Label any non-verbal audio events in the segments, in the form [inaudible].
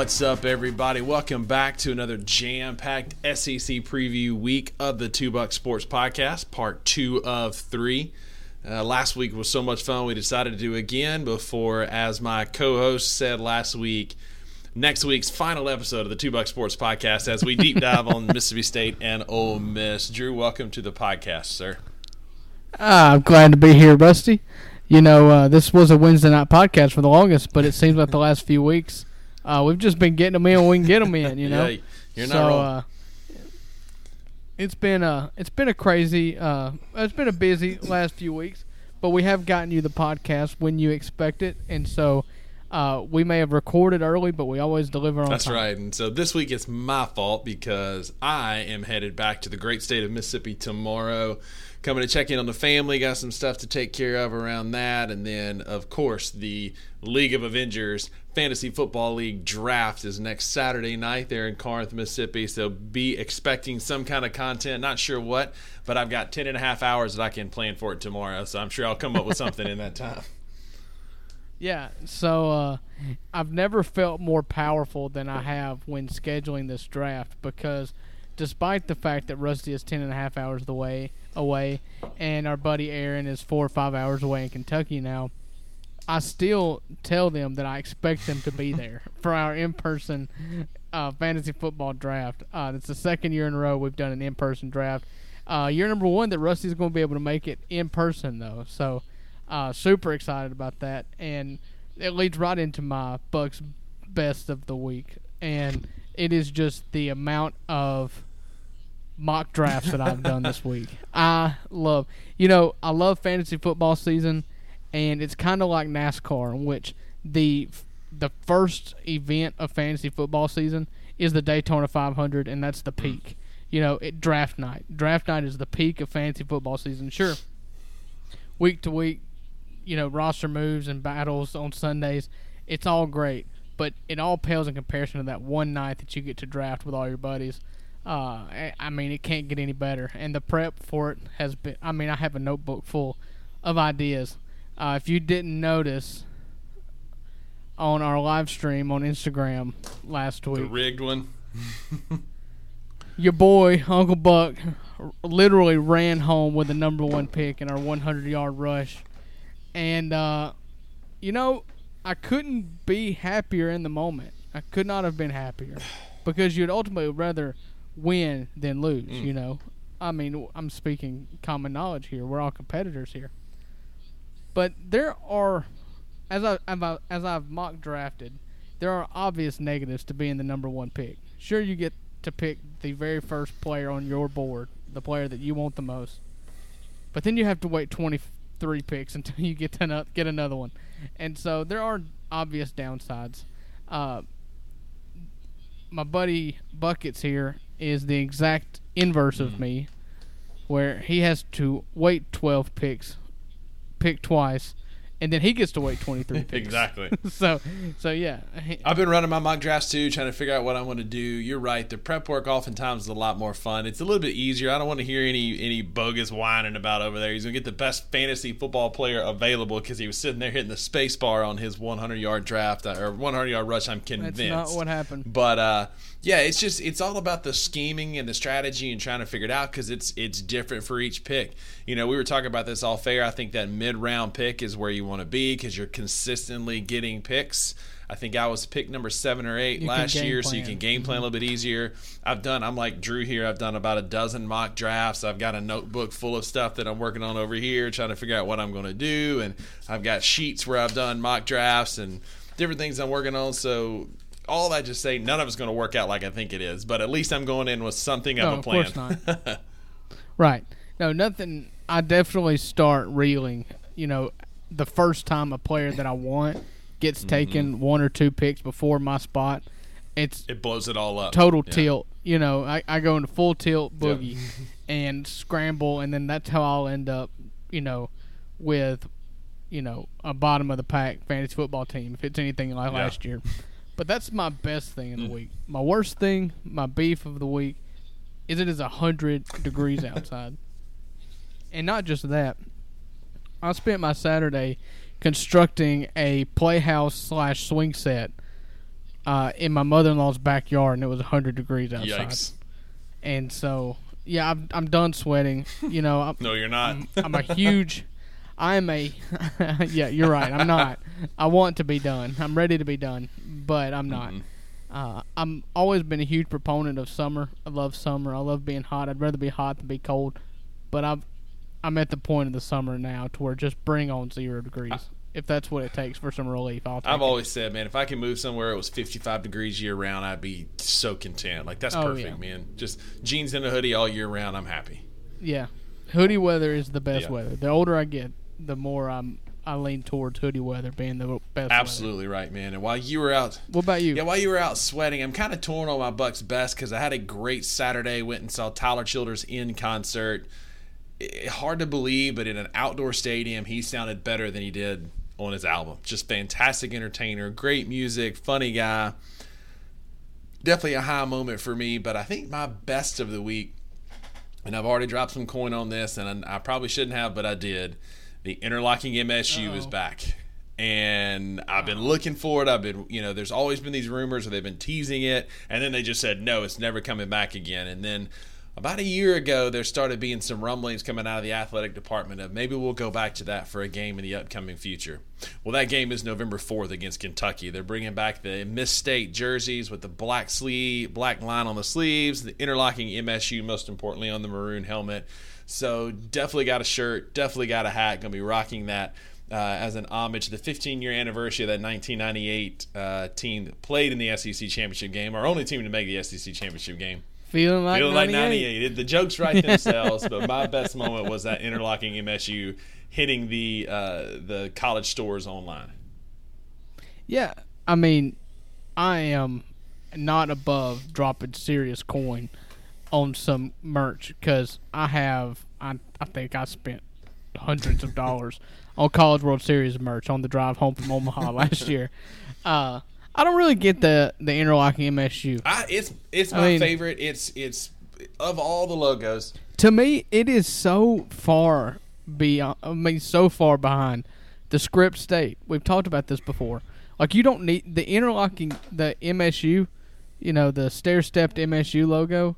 What's up, everybody? Welcome back to another jam-packed SEC preview week of the Two Buck Sports Podcast, part two of three. Uh, last week was so much fun, we decided to do again before, as my co-host said last week, next week's final episode of the Two Buck Sports Podcast as we deep dive on [laughs] Mississippi State and Ole Miss. Drew, welcome to the podcast, sir. Ah, I'm glad to be here, Rusty. You know, uh, this was a Wednesday night podcast for the longest, but it seems like the last few weeks uh, we've just been getting them in when we can get them in. You [laughs] know, yeah, you're not so wrong. uh, it's been a it's been a crazy uh, it's been a busy last few weeks, but we have gotten you the podcast when you expect it, and so uh, we may have recorded early, but we always deliver on That's time. right. And so this week it's my fault because I am headed back to the great state of Mississippi tomorrow. Coming to check in on the family, got some stuff to take care of around that. And then, of course, the League of Avengers Fantasy Football League draft is next Saturday night there in Corinth, Mississippi. So be expecting some kind of content. Not sure what, but I've got 10 and a half hours that I can plan for it tomorrow. So I'm sure I'll come up with something in that time. [laughs] Yeah, so uh, I've never felt more powerful than I have when scheduling this draft because despite the fact that Rusty is 10 and a half hours the way away and our buddy Aaron is four or five hours away in Kentucky now, I still tell them that I expect them to be [laughs] there for our in-person uh, fantasy football draft. Uh, it's the second year in a row we've done an in-person draft. Uh, year number one that Rusty's going to be able to make it in person though, so uh, super excited about that, and it leads right into my Bucks best of the week, and it is just the amount of mock drafts that I've done this week. I love, you know, I love fantasy football season, and it's kind of like NASCAR, in which the the first event of fantasy football season is the Daytona 500, and that's the peak. You know, it, draft night. Draft night is the peak of fantasy football season. Sure, week to week, you know, roster moves and battles on Sundays. It's all great, but it all pales in comparison to that one night that you get to draft with all your buddies. Uh, I- mean, it can't get any better, and the prep for it has been. I mean, I have a notebook full of ideas. Uh, if you didn't notice on our live stream on Instagram last week, The rigged one. your boy Uncle Buck literally ran home with the number one pick in our 100 yard rush, and uh, you know I couldn't be happier in the moment. I could not have been happier [sighs] because you'd ultimately rather win than lose. You know, I mean I'm speaking common knowledge here. We're all competitors here, but there are as I as I've mock drafted, there are obvious negatives to being the number one pick. Sure, you get to pick the very first player on your board, the player that you want the most, but then you have to wait 23 picks [laughs] until you get to get another one, and so there are obvious downsides. Uh, my buddy Buckets here is the exact inverse of me, where he has to wait 12 picks, pick twice, and then he gets to wait 23 [laughs] picks. Exactly. [laughs] so, so yeah. I've been running my mock drafts too, trying to figure out what I want to do. You're right. The prep work oftentimes is a lot more fun. It's a little bit easier. I don't want to hear any any bogus whining about over there. He's gonna get the best fantasy football player available because he was sitting there hitting the space bar on his 100 yard draft uh, or 100 yard rush. I'm convinced. That's not what happened. But uh, yeah, it's just it's all about the scheming and the strategy and trying to figure it out because it's it's different for each pick. You know, we were talking about this all fair. I think that mid round pick is where you want to be because you're consistently getting picks. I think I was pick number seven or eight You last year, so you can game plan a little bit easier. I've done. I'm like Drew here. I've done about a dozen mock drafts. I've got a notebook full of stuff that I'm working on over here, trying to figure out what I'm going to do, and I've got sheets where I've done mock drafts and different things I'm working on. So all that just say none of it's going to work out like I think it is, but at least I'm going in with something No, of a of plan. course not. [laughs] Right. No, nothing. I definitely start reeling. You know, the first time a player that I want gets mm-hmm. taken one or two picks before my spot, it's it blows it all up. total Yeah. tilt. You know, I, I go into full tilt boogie [laughs] and scramble, and then that's how I'll end up. You know, with you know a bottom of the pack fantasy football team if it's anything like Yeah. last year. But that's my best thing in the Mm. week. My worst thing, my beef of the week, is it is a hundred degrees [laughs] outside, and not just that. I spent my Saturday constructing a playhouse slash swing set uh, in my mother in law's backyard, and it was hundred degrees outside. Yikes! And so, yeah, I'm I'm done sweating. You know, I'm, [laughs] No, you're not. I'm, I'm a huge. I'm a. [laughs] yeah, you're right. I'm not. I want to be done. I'm ready to be done, but I'm not. Mhm. Uh, I'm always been a huge proponent of summer. I love summer. I love being hot. I'd rather be hot than be cold. But I'm I'm at the point of the summer now to where just bring on zero degrees. if that's what it takes for some relief, I'll take I've always said, man, if I can move somewhere it was 55 degrees year round, I'd be so content. Like that's Oh, perfect, yeah. man. Just jeans and a hoodie all year round. I'm happy. Yeah, hoodie weather is the best Yeah. weather. The older I get, the more I'm I lean towards hoodie weather being the best. weather. Absolutely right, man. And while you were out, What about you? yeah, while you were out sweating, I'm kind of torn on my Bucks best because I had a great Saturday. Went and saw Tyler Childers in concert. I- hard to believe, but in an outdoor stadium, he sounded better than he did on his album. Just fantastic entertainer, great music, funny guy. Definitely a high moment for me, but I think my best of the week, and I've already dropped some coin on this, and I probably shouldn't have, but I did. The interlocking MSU is Uh-oh. back. And I've been looking for it. I've been, you know, there's always been these rumors or they've been teasing it, and then they just said, no, it's never coming back again. And then about a year ago, there started being some rumblings coming out of the athletic department of maybe we'll go back to that for a game in the upcoming future. Well, that game is November 4th against Kentucky. They're bringing back the Miss State jerseys with the black sleeve, black line on the sleeves, the interlocking MSU, most importantly, on the maroon helmet. So definitely got a shirt, definitely got a hat. Going to be rocking that. Uh, as an homage to the 15 year anniversary of that 1998 uh, team that played in the SEC championship game, our only team to make the SEC championship game. Feeling like Feeling like 98. 98. The jokes write [laughs] themselves, but my best moment was that interlocking MSU hitting the uh, the college stores online. Yeah, I mean, I am not above dropping serious coin on some merch because I have. I I think I spent hundreds of dollars on College World Series merch on the drive home from Omaha [laughs] last year. Uh, I don't really get the the interlocking MSU. I, it's it's I my mean- favorite. It's it's of all the logos. to me, it is so far beyond. I mean, so far behind the script state. We've talked about this before. Like, you don't need the interlocking, the MSU, you know, the stair stepped MSU logo.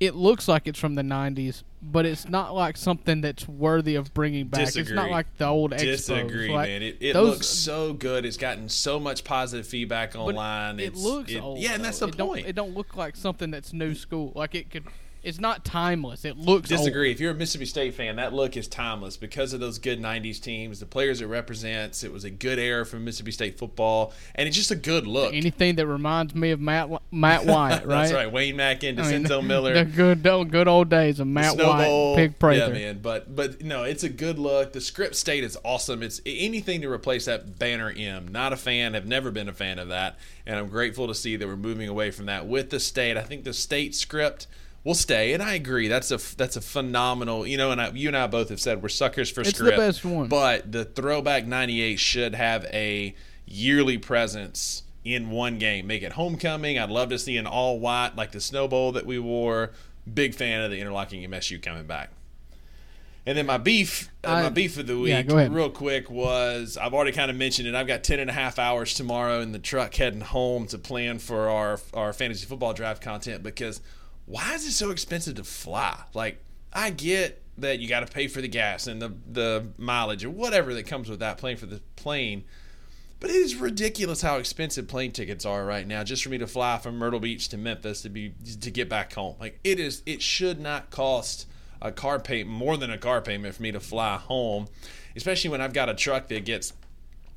It looks like it's from the '90s, but it's not like something that's worthy of bringing back. It's not like the old Expos. Disagree, Like, man. It, it those- looks so good. It's gotten so much positive feedback online. It It's- looks it- old. Yeah, and that's the it Don't, point. it don't look like something that's new school. Like it could. It's not timeless. It looks old. Disagree. If you're a Mississippi State fan, that look is timeless because of those good '90s teams, the players it represents. It was a good era for Mississippi State football, and it's just a good look. Anything that reminds me of Matt Matt Wyatt, right? [laughs] That's right. Wayne Madkin, I mean, [laughs] Miller, The good, the good old days of Matt Bowl. White, Pig Prather. Yeah, man. But but no, it's a good look. The script state is awesome. It's anything to replace that banner M. Not a fan. Have never been a fan of that, and I'm grateful to see that we're moving away from that with the state. I think the state script will stay, and I agree. That's a that's a phenomenal. You know, and I, you and I both have said we're suckers for It's the script. best one. But the throwback '98 should have a yearly presence in one game. Make it homecoming. I'd love to see an all white like the Snow Bowl that we wore. Big fan of the interlocking MSU coming back. And then my beef, uh, I- my beef of the week, yeah, real quick, was I've already kind of mentioned it. I've got 10 and a half hours tomorrow in the truck heading home to plan for our our fantasy football draft content because why is it so expensive to fly? Like, I get that you got to pay for the gas and the, the mileage or whatever that comes with that plane for the plane. But it is ridiculous how expensive plane tickets are right now just for me to fly from Myrtle Beach to Memphis to be to get back home. Like it is it should not cost a car payment more than a car payment for me to fly home, especially when I've got a truck that gets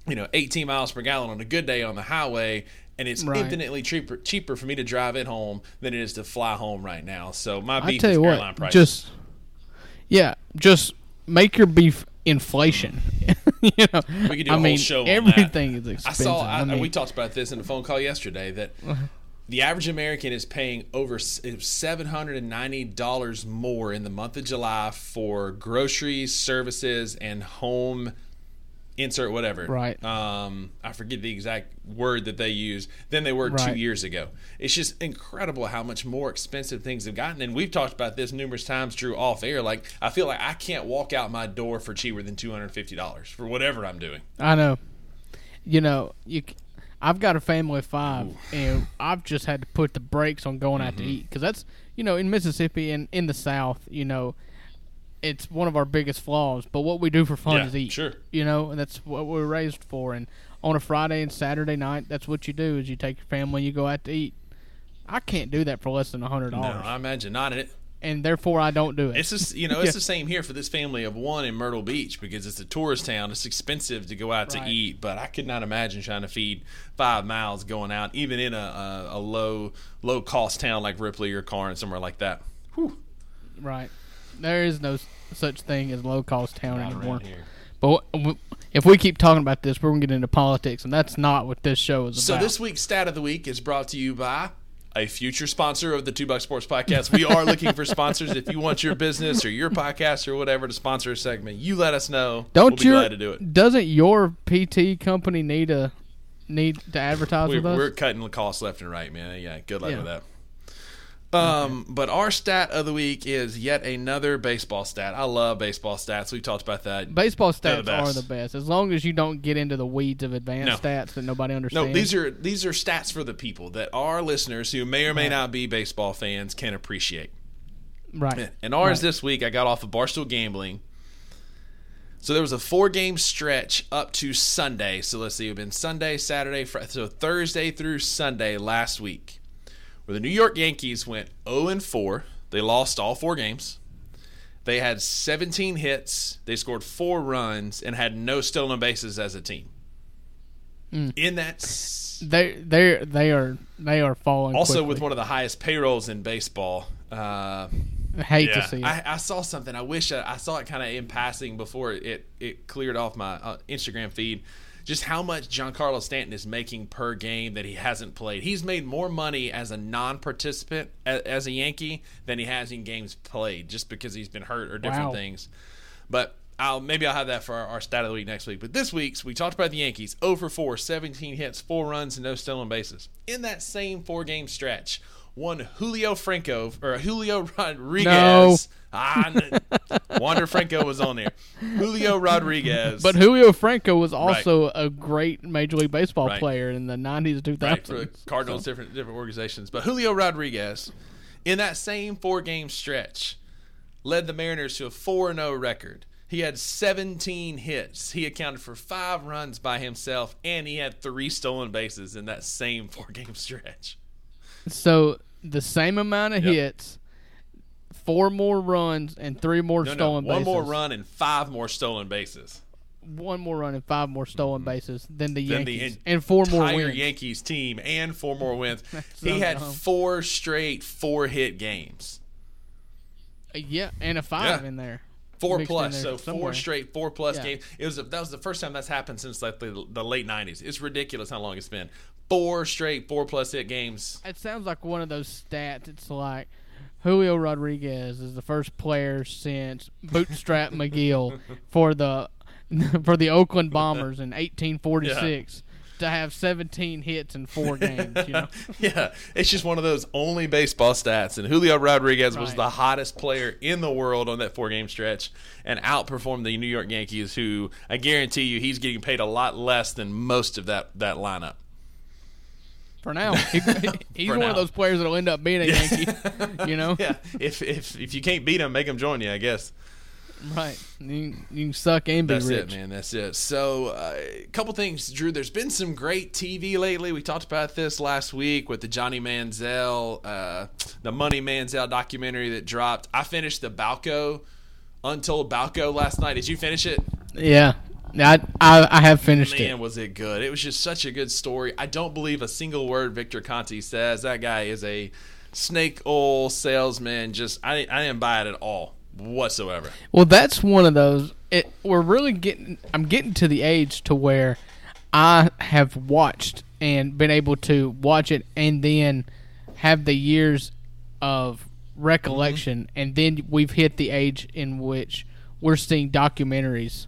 you know 18 miles per gallon on a good day on the highway and it's Right. infinitely cheaper cheaper for me to drive it home than it is to fly home right now. So my I beef tell is you airline prices. just yeah, just make your beef inflation. [laughs] you know, We could do I a whole mean, show everything is I saw. I, mean, we talked about this in a phone call yesterday that [laughs] the average American is paying over seven hundred and ninety dollars more in the month of July for groceries, services, and home insert whatever. Right. Um, I forget the exact word that they use than they were two years ago. It's just incredible how much more expensive things have gotten. And we've talked about this numerous times, Drew, off air. Like I feel like I can't walk out my door for cheaper than two hundred fifty dollars for whatever I'm doing. I know. You know, you. I've got a family of five, and I've just had to put the brakes on going out to Mm-hmm. eat because that's you know in Mississippi and in the South, you know, it's one of our biggest flaws. But what we do for fun Yeah, is eat. sure. You know, and that's what we're raised for. And on a Friday and Saturday night, that's what you do: is you take your family, and you go out to eat. I can't do that for less than a hundred No, dollars, I imagine not. And it, and therefore I don't do it. It's just you know it's [laughs] Yeah. the same here for this family of one in Myrtle Beach because it's a tourist town. It's expensive to go out Right. to eat, but I could not imagine trying to feed five miles going out, even in a, a, a low low cost town like Ripley or Carn, somewhere like that. Whew, right. There is no such thing as low cost town not anymore. around here. But w- if we keep talking about this, we're gonna get into politics, and that's not what this show is So about. So this week's stat of the week is brought to you by a future sponsor of the Two Buck Sports Podcast. We are looking for sponsors. If you want your business or your podcast or whatever to sponsor a segment, you let us know. don't we'll be your glad to do it. doesn't your PT company need a need to advertise We, with us? we're cutting the costs left and right, man. Yeah, good luck Yeah. with that. Um, but our stat of the week is yet another baseball stat. I love baseball stats. We've talked about that. Baseball They're the stats are the best, as long as you don't get into the weeds of advanced No. stats that nobody understands. No, these are these are stats for the people that our listeners who may or may Right. not be baseball fans can appreciate. right. And ours Right. this week, I got off of Barstool Gambling. So there was a four game stretch up to Sunday. So let's see, it been Sunday, Saturday, Friday, so Thursday through Sunday last week, where the New York Yankees went 0 and 4. They lost all four games. They had 17 hits. They scored four runs and had no stolen bases as a team. Mm. In that, s- They they they are they are falling. also quickly. with one of the highest payrolls in baseball. Uh, I hate yeah, to see it. I, I saw something. I wish I, I saw it kind of in passing before it, it cleared off my uh, Instagram feed. Just how much Giancarlo Stanton is making per game that he hasn't played. He's made more money as a non-participant as, as a Yankee than he has in games played, just because he's been hurt or different Wow. things. But I'll maybe I'll have that for our, our stat of the week next week. But this week's we talked about the Yankees 0 for 4, 17 hits, four runs, and no stolen bases. In that same four game stretch, one Julio Franco or Julio [laughs] Rodriguez. No. Ah, Wander Franco was on there. Julio Rodriguez. but Julio Franco was also a great Major League Baseball Right. player in the '90s, 2000s. right for the Cardinals, different different organizations. But Julio Rodriguez, in that same four game stretch, led the Mariners to a four 0 record. He had 17 hits. He accounted for five runs by himself, and he had three stolen bases in that same four game [laughs] stretch. So the same amount of Yep. hits, four more runs, and three more No, no, one bases. more run and five more stolen bases. one more run, and five more stolen bases than the Than the Yankees, en- and four more wins. Yankees team and four more wins. [laughs] He had dumb. four straight four hit games. Uh, yeah, and a five Yeah. in there. Four plus, there so somewhere. four straight four plus Yeah. games. It was that was the first time that's happened since like the, the late '90s. It's ridiculous how long it's been. Four straight four plus hit games. It sounds like one of those stats. It's like Julio Rodriguez is the first player since Bootstrap [laughs] McGill for the [laughs] for the Oakland [laughs] Bombers in 1846 to have 17 hits in four games. You know, yeah, it's just one of those only baseball stats. And Julio Rodriguez was the hottest player in the world on that four game stretch and outperformed the New York Yankees, who I guarantee you he's getting paid a lot less than most of that that lineup. For now, [laughs] he, [laughs] he's For one now. of those players that'll end up being a Yankee. You [laughs] know, Yeah, if if if you can't beat him, make him join you. I guess. right? You, you suck and be That's rich. it, man. That's it. So, uh, a couple things, Drew. There's been some great TV lately. We talked about this last week with the Johnny Manziel, uh, the Money Manziel documentary that dropped. I finished the Balco, Untold Balco last night. Did you finish it? Yeah, I I, I have finished Man, it. was it good? It was just such a good story. I don't believe a single word Victor Conte says. That guy is a snake oil salesman. Just I, I didn't buy it at all whatsoever. Well, that's one of those. It, we're really getting. I'm getting to the age to where I have watched and been able to watch it, and then have the years of recollection, mm-hmm. and then we've hit the age in which we're seeing documentaries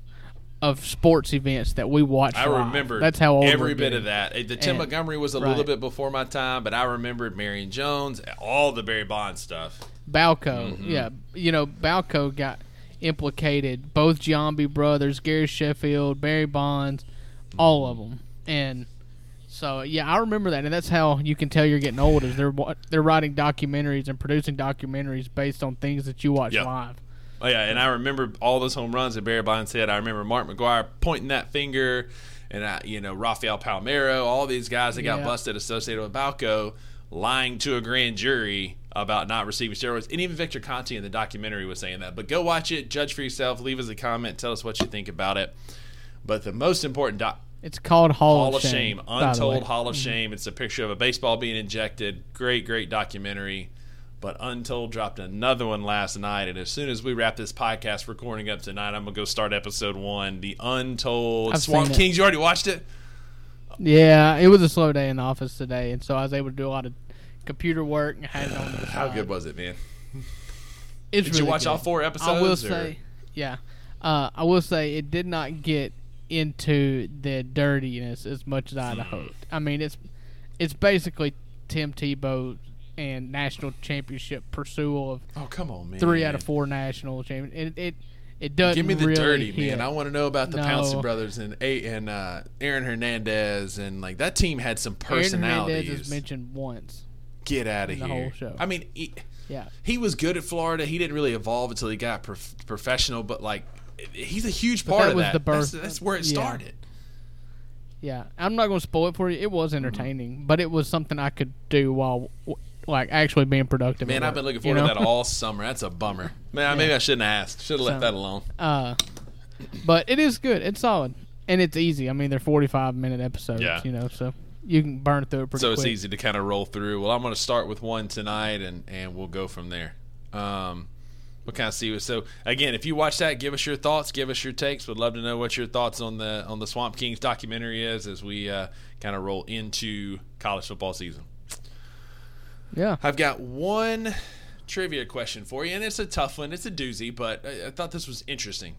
of sports events that we watch. I live. remember That's how old every bit of that. The Tim And- Montgomery was a right. little bit before my time, but I remembered Marion Jones, all the Barry Bonds stuff. Balco, Mm-hmm. yeah, you know Balco got implicated. Both Giambi brothers, Gary Sheffield, Barry Bonds, all of them, and So yeah, I remember that, and that's how you can tell you're getting old. Is they're they're writing documentaries and producing documentaries based on things that you watch Yep. live. Oh yeah, and I remember all those home runs that Barry Bonds hit. I remember Mark McGwire pointing that finger, and I, you know Rafael Palmeiro, all these guys that got Yeah. busted associated with Balco, lying to a grand jury about not receiving steroids. And even Victor Conte in the documentary was saying that. But go watch it, judge for yourself, leave us a comment, tell us what you think about it. But the most important doc- It's called Hall, Hall of of Shame. Shame, Untold. Mm-hmm. Hall of Shame. It's a picture of a baseball being injected. Great, great documentary. But Untold dropped another one last night, and as soon as we wrap this podcast recording up tonight, I'm gonna go start episode one. The Untold I've Swamp. Kings. You already watched it? Yeah, it was a slow day in the office today, and so I was able to do a lot of computer work and had it on the [sighs] How good was it, man? It's Did you watch good. all four episodes? I will or- say, yeah. Uh, I will say it did not get into the dirtiness as much as Hmm. I'd hoped. I mean, it's it's basically Tim Tebow and national championship pursuit of Oh come on, man! three out of four national champions. It it, it doesn't Give me the really dirty hit. man. I want to know about the No. Pouncey brothers and A and uh, Aaron Hernandez and like that team had some Aaron personalities. Hernandez is mentioned once. Get out of here! whole show. I mean, he, Yeah, he was good at Florida. He didn't really evolve until he got prof- professional, but like he's a huge part that of was that. the birth- That's, that's where it yeah. started. yeah. I'm not going to spoil it for you. It was Mm-hmm. entertaining, but it was something I could do while like actually being productive. Man, I've been looking you forward to that all summer. That's a bummer. Man, maybe I shouldn't have asked. Should have left that alone. Uh, but it is good. It's solid, and it's easy. I mean, they're 45 minute episodes. Yeah. You know, so you can burn through it pretty So it's quick. easy to kind of roll through. Well, I'm going to start with one tonight, and and we'll go from there. Um, we'll kind of see. So again, if you watch that, give us your thoughts, give us your takes. We'd love to know what your thoughts on the on the Swamp Kings documentary is as we uh, kind of roll into college football season. Yeah. I've got one trivia question for you, and it's a tough one. It's a doozy, but I, I thought this was interesting.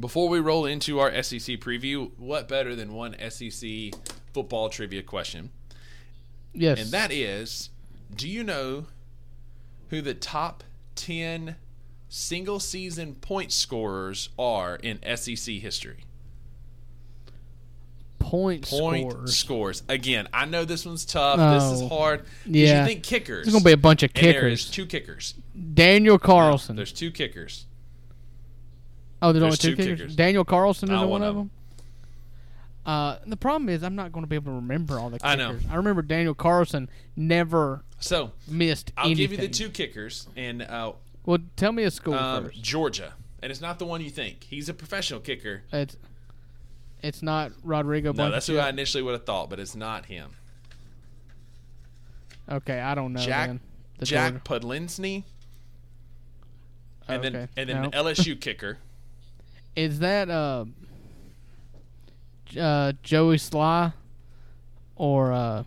Before we roll into our SEC preview, what better than one SEC football trivia question? Yes. And that is do you know who the top 10 single season point scorers are in SEC history? Point, Point scores. scores. Again, I know this one's tough. This is hard. Yeah. You think kickers. There's gonna be a bunch of and there is kickers. two kickers. Daniel Carlson. There's two kickers. oh, there's, there's only two, two kickers. kickers. Daniel Carlson is one, one of of them. Uh, the problem is I'm not going to be able to remember all the kickers. I know. I remember Daniel Carlson never So missed I'll anything. give you the two kickers, and uh, Well, tell me a school um. Georgia, and it's not the one you think. He's a professional kicker. It's it's not Rodrigo. No, that's who I initially would have thought, but it's not him. Okay, I don't know. Jack then. The Jack Podlesny, and then and then no. LSU kicker. [laughs] Is that uh, uh Joey Sly or uh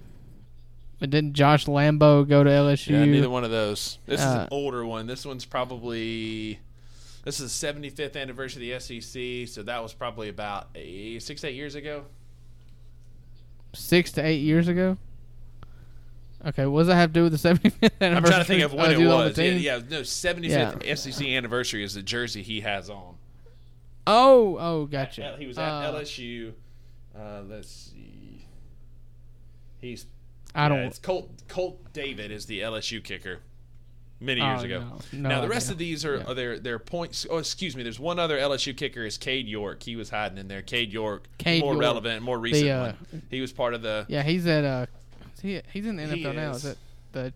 but didn't Josh Lambo go to LSU? Yeah, neither one of those. This is Uh, an older one. This one's probably this is the 75th anniversary of the SEC, so that was probably about a, six eight years ago. Six to eight years ago. Okay, what does that have to do with the [laughs] 75th anniversary? I'm trying to think of when Oh, it he on the was. Yeah, yeah, no, 75th SEC anniversary is the jersey he has on. Oh, oh, gotcha. At- he was at Uh, LSU. Uh, let's see. He's I yeah, don't. it's Colt Colt David is the LSU kicker. Many Oh, years ago. no. No now the rest idea. of these are Yeah. are their their points. Oh, excuse me. There's one other LSU kicker is Cade York. He was hiding in there. Cade York, Cade more York. relevant, more recent uh, one. He was part of the. Yeah, he's at uh, he, he's in the He NFL now. is. Is it the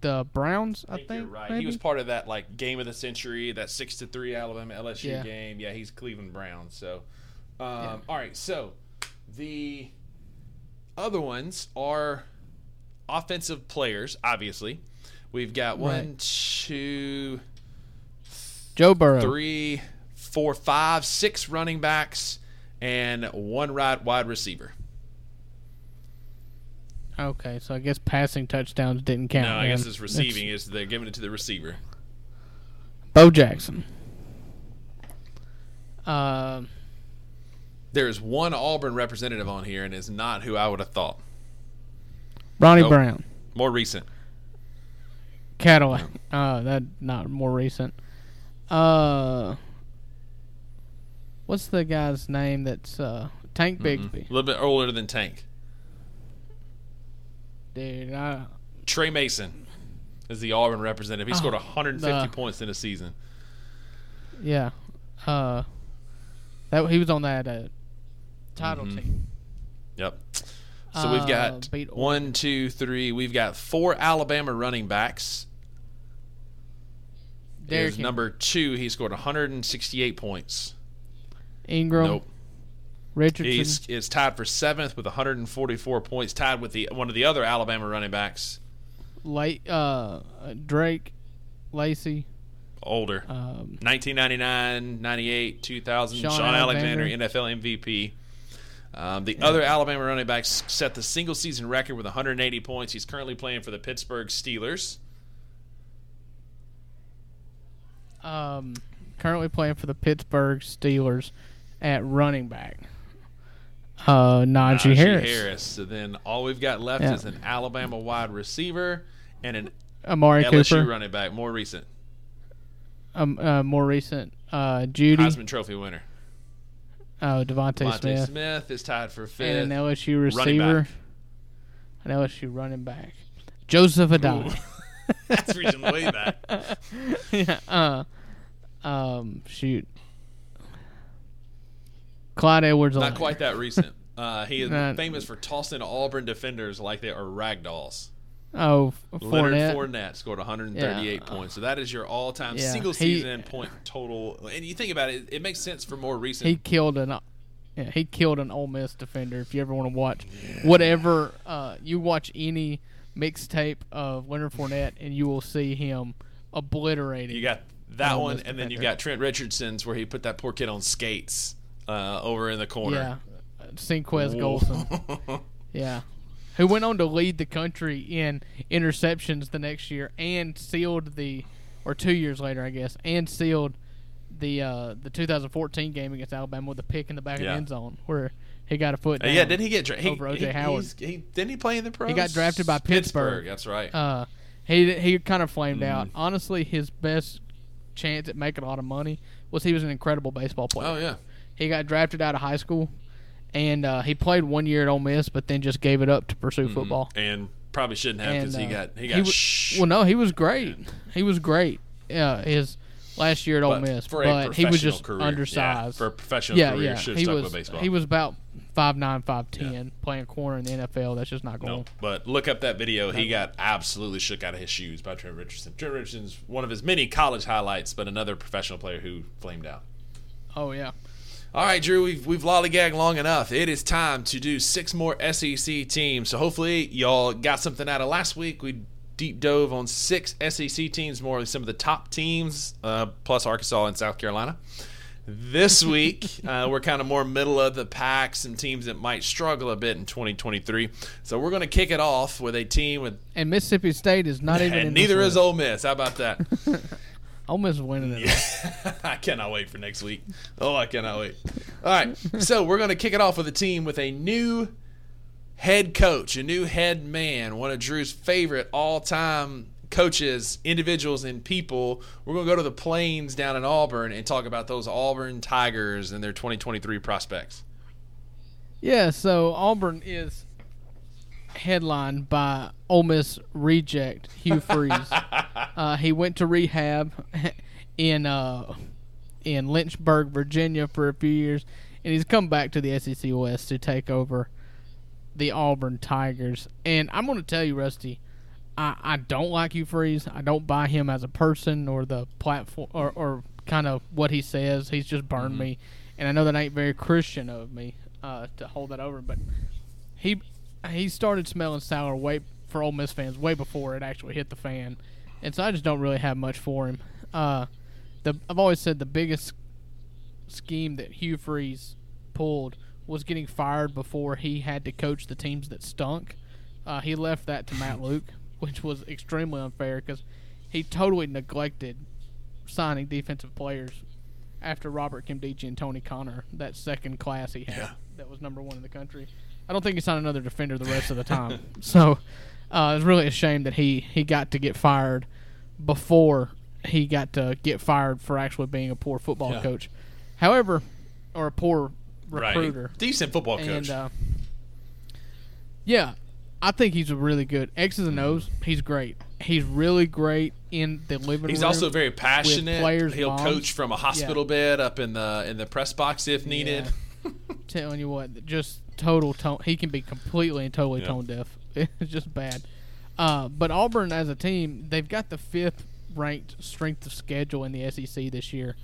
the Browns? I I think. think right. maybe? He was part of that like game of the century, that six to three Alabama LSU Yeah. game. Yeah, he's Cleveland Browns. So, um, all right. So the other ones are offensive players. Obviously, we've got one, Right. two, Joe Burrow. three, four, five, six running backs, and one right wide receiver. Okay, so I guess passing touchdowns didn't count. no, I man. guess it's receiving. Is they're giving it to the receiver. Bo Jackson. Um, There is one Auburn representative on here, and it's not who I would have thought. Ronnie Nope. Brown. More recent. Cadillac. Uh, that not more recent. Uh, what's the guy's name? That's uh Tank Mm-hmm. A little bit older than Tank. dude. I, Tre Mason is the Auburn representative. He scored Oh, 150 the- points in a season. yeah. Uh, that he was on that uh, title Mhm. team. Yep. So we've Uh, got Oregon. one, two, three. We've got four Alabama running backs. Derrick Is number two. He scored 168 points. Ingram, Nope. Richardson. He's is tied for seventh with 144 points. Tied with the one of the other Alabama running backs, late uh, Drake, Lacy, older. um, 1999, 98, 2000. Sean, Shaun Alexander, Alexander. NFL MVP. Um, the other Alabama running backs set the single season record with 180 points. He's currently playing for the Pittsburgh Steelers. um, currently playing for the Pittsburgh Steelers at running back. Uh, Najee, Najee Harris, So then all we've got left Yeah. is an Alabama wide receiver and an Amari LSU Cooper, running back, more recent. um, uh, more recent, uh, Judy, Heisman Trophy winner. Oh DeVonta Monte Smith, Smith. is tied for fifth. and an LSU receiver, an LSU running back, Joseph Addai. Ooh. [laughs] That's reaching way back. [laughs] yeah. Uh, um, shoot. Clyde Edwards. Not quite that recent. Uh, he is [laughs] Not- famous for tossing Auburn defenders like they are ragdolls. Oh, F- Leonard Fournette. Fournette scored 138 Yeah. points. So that is your all-time Yeah, single he- season point total. And you think about it, it makes sense for more recent. He killed an. Yeah, he killed an Ole Miss defender. If you ever want to watch, whatever uh, you watch any mixtape of Leonard Fournette, and you will see him obliterating. you got that one, and then you got Trent Richardson's where he put that poor kid on skates uh, over in the corner. yeah, Senquez Golson. [laughs] Yeah. Who went on to lead the country in interceptions the next year and sealed the, or two years later, I guess, and sealed the uh, the 2014 game against Alabama with a pick in the back of the end zone where he got a foot. Uh, yeah, didn't he get dra- he, Over O.J. he- Howard. He, didn't he play in the pros? He got drafted by Pittsburgh. That's right. Uh, he he kind of flamed Mm. out. Honestly, his best chance at making a lot of money was he was an incredible baseball player. oh yeah. He got drafted out of high school, and uh, he played one year at Ole Miss, but then just gave it up to pursue football. And probably shouldn't have because And, he uh, got he got wa- sh- well, no, he was great. He was great. Yeah, his last year at Ole but Miss, for a but he was just career. undersized. Yeah, for a professional yeah, career, yeah. He was he was about five nine, five ten, Yeah. playing corner in the NFL. That's just not going. No, but look up that video. He got absolutely shook out of his shoes by Trent Richardson. Trent Richardson's one of his many college highlights, but another professional player who flamed out. Oh yeah. All right, Drew, we've we've lollygagged long enough. It is time to do six more SEC teams. So hopefully y'all got something out of last week. We deep dove on six SEC teams, more some of the top teams, uh, plus Arkansas and South Carolina. This [laughs] week, uh, we're kind of more middle of the pack, some teams that might struggle a bit in 2023. So we're going to kick it off with a team with, And Mississippi State is not [laughs] even. and in neither is. Ole Miss. How about that? [laughs] Ole Miss is winning it. [laughs] I cannot wait for next week. Oh, I cannot wait. All right. So we're going to kick it off with a team with a new head coach, a new head man, one of Drew's favorite all time coaches, individuals, and people. We're going to go to the plains down in Auburn and talk about those Auburn Tigers and their 2023 prospects. Yeah, so Auburn is headlined by Ole Miss reject Hugh Freeze. [laughs] uh, he went to rehab in uh, in Lynchburg, Virginia, for a few years, and he's come back to the SEC West to take over the Auburn Tigers. And I'm going to tell you, Rusty, I, I don't like Hugh Freeze. I don't buy him as a person or the platform or, or kind of what he says. He's just burned me, and I know that ain't very Christian of me uh, to hold that over, but he he started smelling sour way for Ole Miss fans way before it actually hit the fan, and so I just don't really have much for him. Uh, the I've always said the biggest scheme that Hugh Freeze pulled was getting fired before he had to coach the teams that stunk. Uh, he left that to Matt Luke, [laughs] which was extremely unfair because he totally neglected signing defensive players after Robert Nkemdiche and Tony Conner, that second class he had Yeah. that was number one in the country. I don't think he signed another defender the rest of the time. [laughs] so uh, it's really a shame that he, he got to get fired before he got to get fired for actually being a poor football Yeah. coach. However, or a poor recruiter. Right. Decent football coach. And uh, yeah, I think he's a really good X's and O's. He's great. He's really great in the living He's room. also very passionate. players' He'll moms. coach from a hospital bed up in the in the press box if needed. [laughs] telling you what, just total tone. He can be completely and totally Yeah. tone deaf. [laughs] It's just bad. Uh, but Auburn as a team, they've got the fifth ranked strength of schedule in the SEC this year.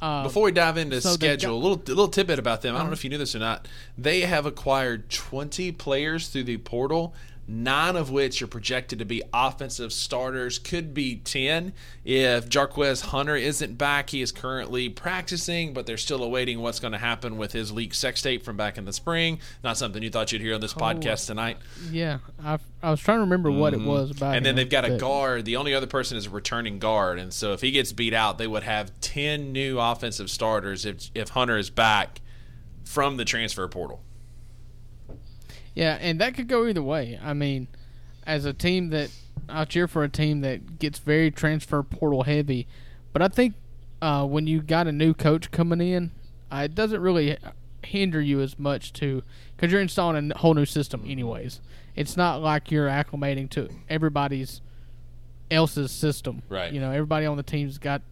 Uh, Before we dive into so they've schedule, a little a little tidbit about them. I don't know if you knew this or not. They have acquired 20 players through the portal, nine of which are projected to be offensive starters. Could be 10 if Jarquez Hunter isn't back. He is currently practicing, but they're still awaiting what's going to happen with his leaked sex tape from back in the spring. Not something you thought you'd hear on this podcast tonight. yeah, I I was trying to remember what it was about. Mm-hmm. And then him, they've got a guard. The only other person is a returning guard, and so if he gets beat out, they would have ten new offensive starters if if Hunter is back from the transfer portal. Yeah, and that could go either way. I mean, as a team that I cheer for a team that gets very transfer portal heavy, but I think uh, when you got a new coach coming in, uh, it doesn't really hinder you as much to because you're installing a whole new system anyways. It's not like you're acclimating to everybody's else's system. Right. You know, everybody on the team's got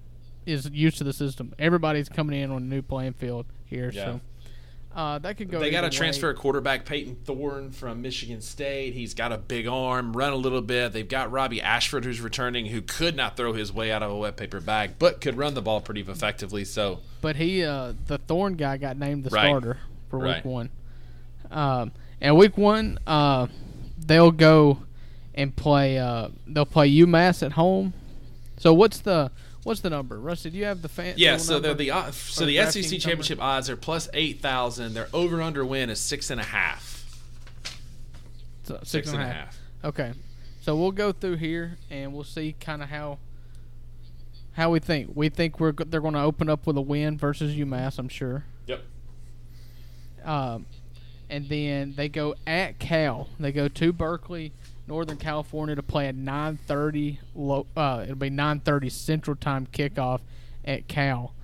is used to the system. Everybody's coming in on a new playing field here, Yeah. so. Uh, that could go. They got way. transfer quarterback, Peyton Thorne from Michigan State. He's got a big arm, run a little bit. They've got Robby Ashford, who's returning, who could not throw his way out of a wet paper bag, but could run the ball pretty effectively. So But he, uh, the Thorne guy, got named the Right. starter for Right. week one. Um, and week one, uh, they'll go and play. Uh, they'll play UMass at home. So what's the what's the number, Rusty? Do you have the fan? yeah, so they're the so Or the SEC number? championship odds are plus eight thousand. Their over under win is six and a half. So Six and a half. Okay, so we'll go through here and we'll see kind of how how we think. We think we're they're going to open up with a win versus UMass. I'm sure. Yep. Um, and then they go at Cal. They go to Berkeley, Northern California, to play a 9:30. Lo- uh, it'll be 9:30 Central Time kickoff at Cal.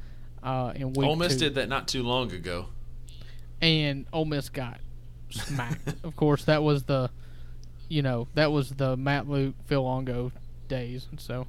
Uh, in week Ole Miss two. did that not too long ago. and Ole Miss got [laughs] smacked. of course, that was the, you know, that was the Matt Luke, Phil Longo days, and so.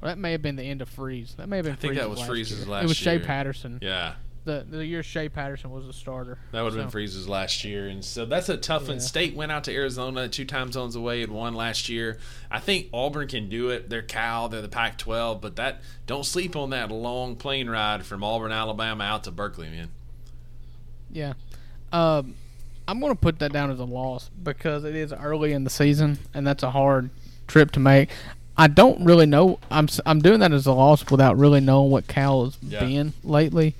Well, that may have been the end of Freeze. That may have been. I think that Freeze's was last Freeze's year. last It was Shea year. Patterson. Yeah. The the year Shea Patterson was the starter. That would have been Freeze's last year, and so that's a tough one. Yeah. State went out to Arizona, two time zones away, and won last year. I think Auburn can do it. They're Cal, they're the Pac-12, but that don't sleep on that long plane ride from Auburn, Alabama, out to Berkeley, man. Yeah. Um, I'm going to put that down as a loss because it is early in the season, and that's a hard trip to make. I don't really know. I'm I'm doing that as a loss without really knowing what Cal has Yeah. been lately.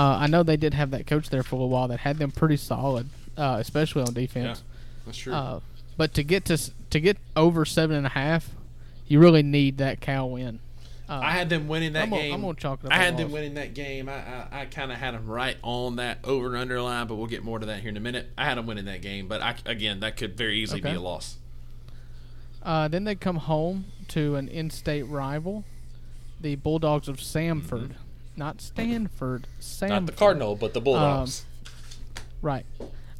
Uh, I know they did have that coach there for a little while that had them pretty solid, uh, especially on defense. Yeah, That's true. Uh, but to get to to get over seven and a half, you really need that Cal win. Uh, I had them winning that I'm gonna- game. I'm gonna chalk it up I had them loss. winning that game. I I, I kind of had them right on that over and under line, but we'll get more to that here in a minute. I had them winning that game, but I, again, that could very easily Okay. be a loss. Uh, then they come home to an in-state rival, the Bulldogs of Samford, not Stanford. Not the Cardinal, but the Bulldogs. Right.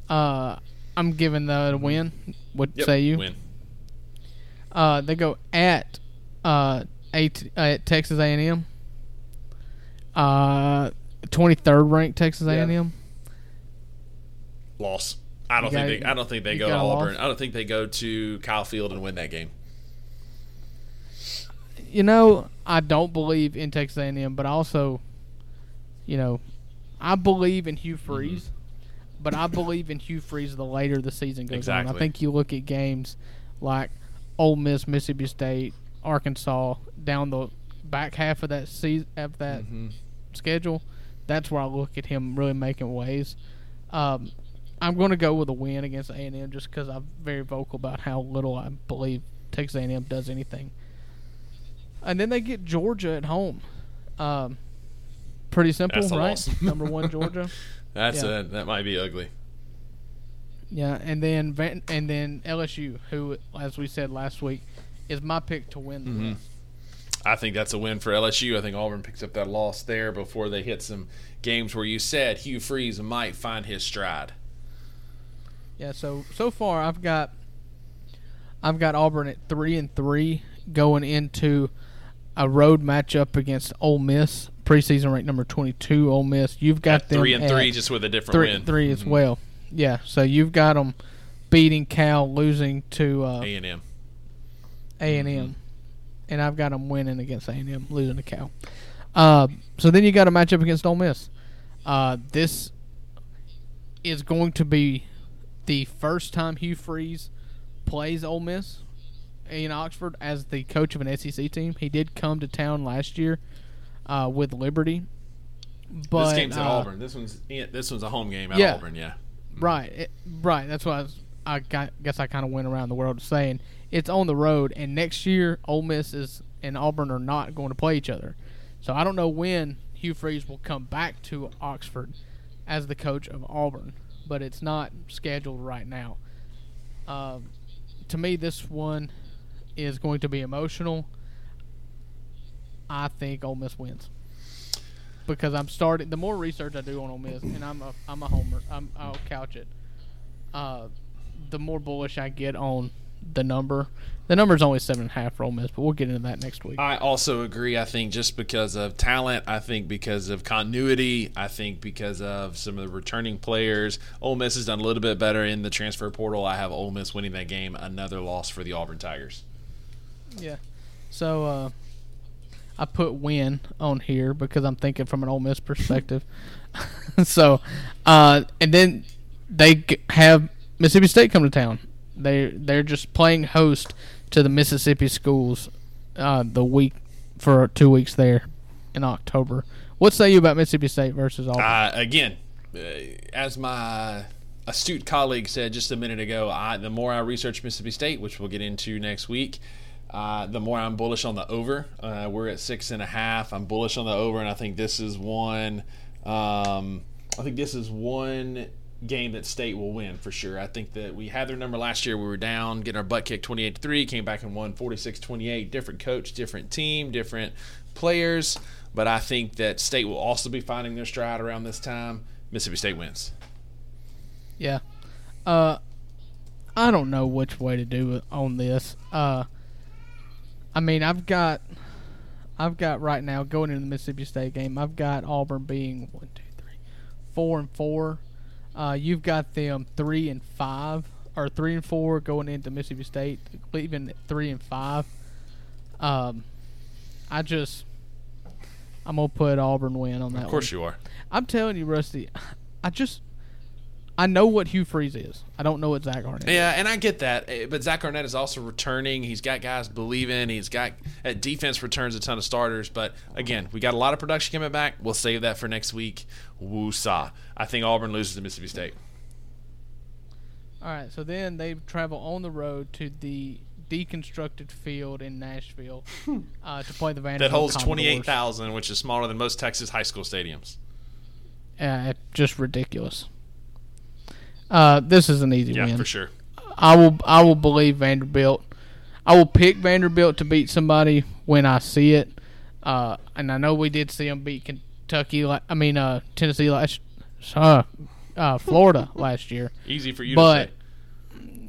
Uh, I'm giving the win. What. Yep, say you? Win. Uh, they go at uh, at, at Texas A&M. Uh, 23rd ranked Texas Yeah. A&M. Loss. I don't You think got- they. I don't think they go to Auburn. loss? I don't think they go to Kyle Field and win that game. You know, I don't believe in Texas A&M, but also, you know, I believe in Hugh Freeze, but I believe in Hugh Freeze the later the season goes on. I think you look at games like Ole Miss, Mississippi State, Arkansas down the back half of that season of that schedule. That's where I look at him really making waves. Um, I'm going to go with a win against A&M just because I'm very vocal about how little I believe Texas A&M does anything. And then they get Georgia at home. Um, pretty simple, That's a right? loss. [laughs] Number one, Georgia. [laughs] That's Yeah. a, that might be ugly. Yeah, and then Van, and then LSU, who, as we said last week, is my pick to win the Mm-hmm. West. I think that's a win for LSU. I think Auburn picks up that loss there before they hit some games where you said Hugh Freeze might find his stride. Yeah, so so far I've got I've got Auburn at three and three going into a road matchup against Ole Miss, preseason ranked number twenty-two. Ole Miss, you've got At them three and three, just with a different three, win. three as Mhm. well. Yeah, so you've got them beating Cal, losing to uh, A and M. A and M, and I've got them winning against A and M, losing to Cal. Uh, so then you got a matchup against Ole Miss. Uh, this is going to be the first time Hugh Freeze plays Ole Miss in Oxford as the coach of an SEC team. He did come to town last year uh, with Liberty, but this game's at uh, Auburn. This one's this one's a home game at Yeah. Auburn. Yeah. Right, it, right. That's what I, was, I got, guess I kind of went around the world saying it's on the road, and next year Ole Miss is and Auburn are not going to play each other. So I don't know when Hugh Freeze will come back to Oxford as the coach of Auburn, but it's not scheduled right now. Um, to me, this one is going to be emotional. I think Ole Miss wins because I'm starting. The more research I do on Ole Miss, and I'm a I'm a homer. I'm, I'll couch it. Uh, the more bullish I get on the number. The number is only seven and a half for Ole Miss, but we'll get into that next week. I also agree. I think just because of talent, I think because of continuity, I think because of some of the returning players, Ole Miss has done a little bit better in the transfer portal. I have Ole Miss winning that game. Another loss for the Auburn Tigers. Yeah. So uh, I put win on here because I'm thinking from an Ole Miss perspective. [laughs] so, uh, and then they have Mississippi State come to town. They they're just playing host to the Mississippi schools uh, the week for two weeks there in October. What say you about Mississippi State versus Auburn? Uh, again, uh, as my astute colleague said just a minute ago, I, the more I research Mississippi State, which we'll get into next week, uh, the more I'm bullish on the over. Uh, we're at six and a half. I'm bullish on the over, and I think this is one. Um, I think this is one game that State will win for sure. I think that we had their number last year. We were down, getting our butt kicked 28 to 3, came back and won 46 28. Different coach, different team, different players. But I think that State will also be finding their stride around this time. Mississippi State wins. Yeah. Uh, I don't know which way to do it on this. Uh, I mean, I've got, I've got right now going into the Mississippi State game. I've got Auburn being one, two, three, four and four. Uh, you've got them three and five or three and four going into Mississippi State, leaving three and five. Um, I just, I'm gonna put Auburn win on that. Of course one. you are. I'm telling you, Rusty. I just I know what Hugh Freeze is. I don't know what Zach Arnett. is. Yeah, and I get that. eh, But Zach Arnett is also returning. He's got guys believing. He's got at defense returns a ton of starters. But again, we got a lot of production coming back. We'll save that for next week. Woosah. I think Auburn loses to Mississippi State. All right. So then they travel on the road to the deconstructed field in Nashville [laughs] uh, to play the Vanderbilt. That holds twenty eight thousand, which is smaller than most Texas high school stadiums. Uh, just ridiculous. Uh, this is an easy win. Yeah, win. for sure. I will. I will believe Vanderbilt. I will pick Vanderbilt to beat somebody when I see it. Uh, and I know we did see them beat Kentucky. I mean, uh, Tennessee last, uh, uh, Florida [laughs] last year. Easy for you But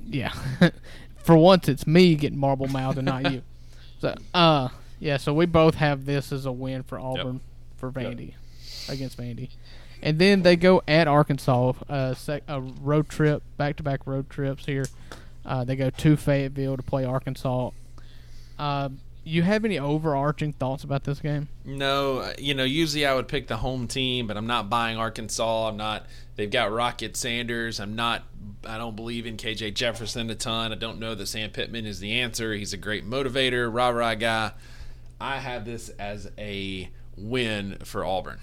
yeah, [laughs] for once it's me getting marble mouthed and not you. [laughs] So, uh, yeah. So we both have this as a win for Auburn for Vandy against Vandy, and then they go at Arkansas. Uh, sec- a road trip, back to back road trips here. Uh, they go to Fayetteville to play Arkansas. Uh, you have any overarching thoughts about this game? No, uh, you know, usually I would pick the home team, but I'm not buying Arkansas. I'm not. They've got Rocket Sanders. I'm not. I don't believe in KJ Jefferson a ton. I don't know that Sam Pittman is the answer. He's a great motivator, rah rah guy. I have this as a win for Auburn.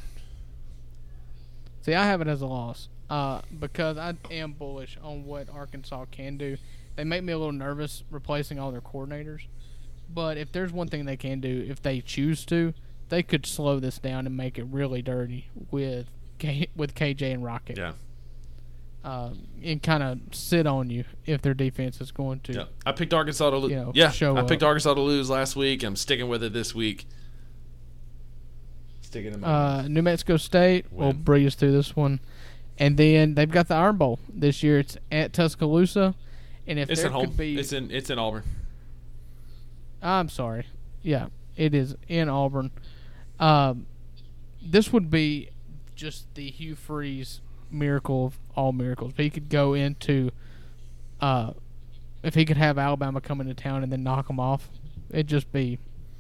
See, I have it as a loss uh, because I am bullish on what Arkansas can do. They make me a little nervous replacing all their coordinators, but if there's one thing they can do, if they choose to, they could slow this down and make it really dirty with K- with KJ and Rocket, Yeah. uh, and kind of sit on you if their defense is going to. Yeah. I picked Arkansas to lose. You know, yeah, show I picked up. Arkansas to lose last week. I'm sticking with it this week. Sticking in my Uh, New Mexico State will Win. breeze through this one, and then they've got the Iron Bowl this year. It's at Tuscaloosa, And if It's there at home. could be, It's in it's in Auburn. I'm sorry. Yeah, it is in Auburn. Um, this would be just the Hugh Freeze miracle of all miracles. If he could go into, uh, if he could have Alabama come into town and then knock them off, it'd just be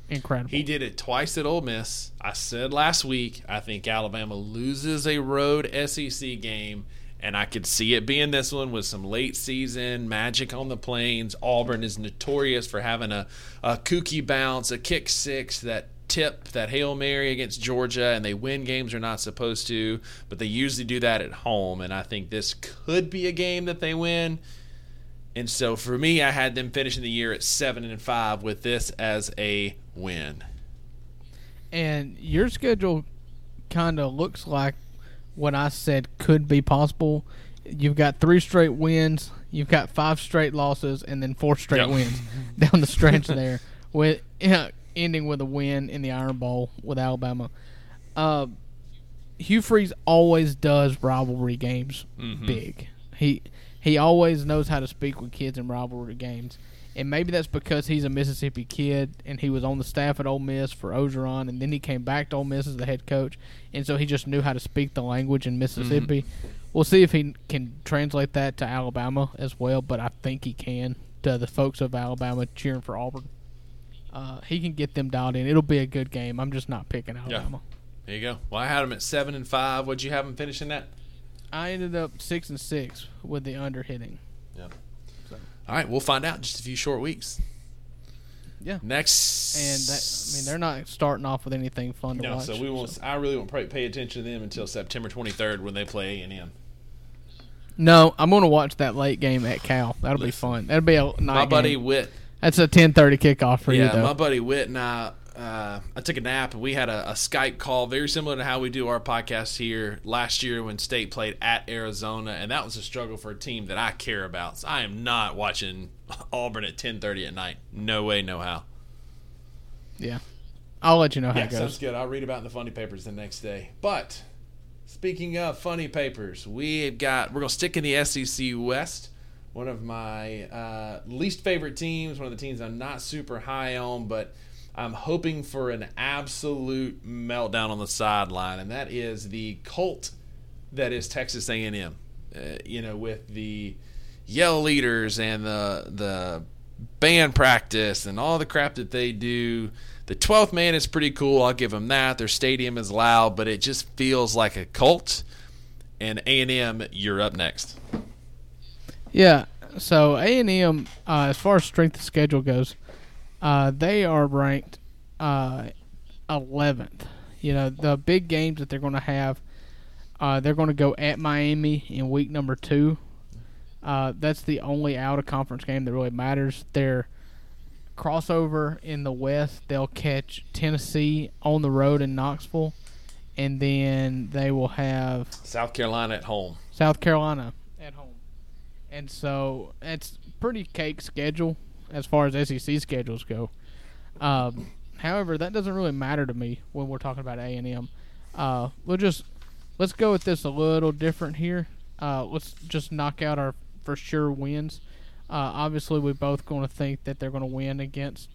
incredible. He did it twice at Ole Miss. I said last week I think Alabama loses a road SEC game, and I could see it being this one with some late season magic on the plains. Auburn is notorious for having a, a kooky bounce, a kick six that tip, that hail mary against Georgia, and they win games they're not supposed to, but they usually do that at home. And I think this could be a game that they win. And so for me, I had them finishing the year at seven and five with this as a win. and your schedule kind of looks like what I said could be possible. You've got three straight wins, you've got five straight losses, and then four straight Yep. wins [laughs] down the stretch there, with [laughs] ending with a win in the Iron Bowl with Alabama. Uh, Hugh Freeze always does rivalry games Mm-hmm. big. He he always knows how to speak with kids in rivalry games. And maybe that's because he's a Mississippi kid and he was on the staff at Ole Miss for Orgeron and then he came back to Ole Miss as the head coach and so he just knew how to speak the language in Mississippi. We'll see if he can translate that to Alabama as well, but I think he can to the folks of Alabama cheering for Auburn. Uh, he can get them dialed in. It'll be a good game. I'm just not picking Alabama. There you go. Well, I had them at seven and five. What'd you have them finishing that? I ended up six and six with the under hitting. Yeah. All right, we'll find out in just a few short weeks. Yeah. Next, And that, I mean, they're not starting off with anything fun to no. watch. So we won't. I really won't pay, pay attention to them until September 23rd when they play A and M. No, I'm going to watch that late game at Cal. That'll be fun. That'll be a night My buddy game. Witt. That's a 10:30 kickoff for you Yeah, my buddy Witt and I. Uh, I took a nap and we had a, a Skype call very similar to how we do our podcast here last year when State played at Arizona, and that was a struggle for a team that I care about. So I am not watching [laughs] Auburn at 10:30 at night. No way, no how. yeah. I'll let you know how Yeah, it goes. sounds good. I'll read about it in the funny papers the next day. But speaking of funny papers, we've got we're gonna stick in the SEC West. One of my uh, least favorite teams, one of the teams I'm not super high on, but I'm hoping for an absolute meltdown on the sideline, and that is the cult that is Texas A&M. Uh, you know, with the yell leaders and the the band practice and all the crap that they do. The 12th man is pretty cool. I'll give them that. Their stadium is loud, but it just feels like a cult. And A&M, you're up next. Yeah. So A and M, uh, as far as strength of schedule goes, uh, they are ranked uh, 11th. You know the big games that they're going to have. Uh, they're going to go at Miami in week number two. Uh, that's the only out of conference game that really matters. Their crossover in the West, they'll catch Tennessee on the road in Knoxville, and then they will have South Carolina at home. South Carolina at home. And so it's pretty cake schedule as far as SEC schedules go. Um, however, that doesn't really matter to me when we're talking about A and M. Uh, we'll just let's go with this a little different here. Uh, let's just knock out our for sure wins. Uh, obviously, we're both going to think that they're going to win against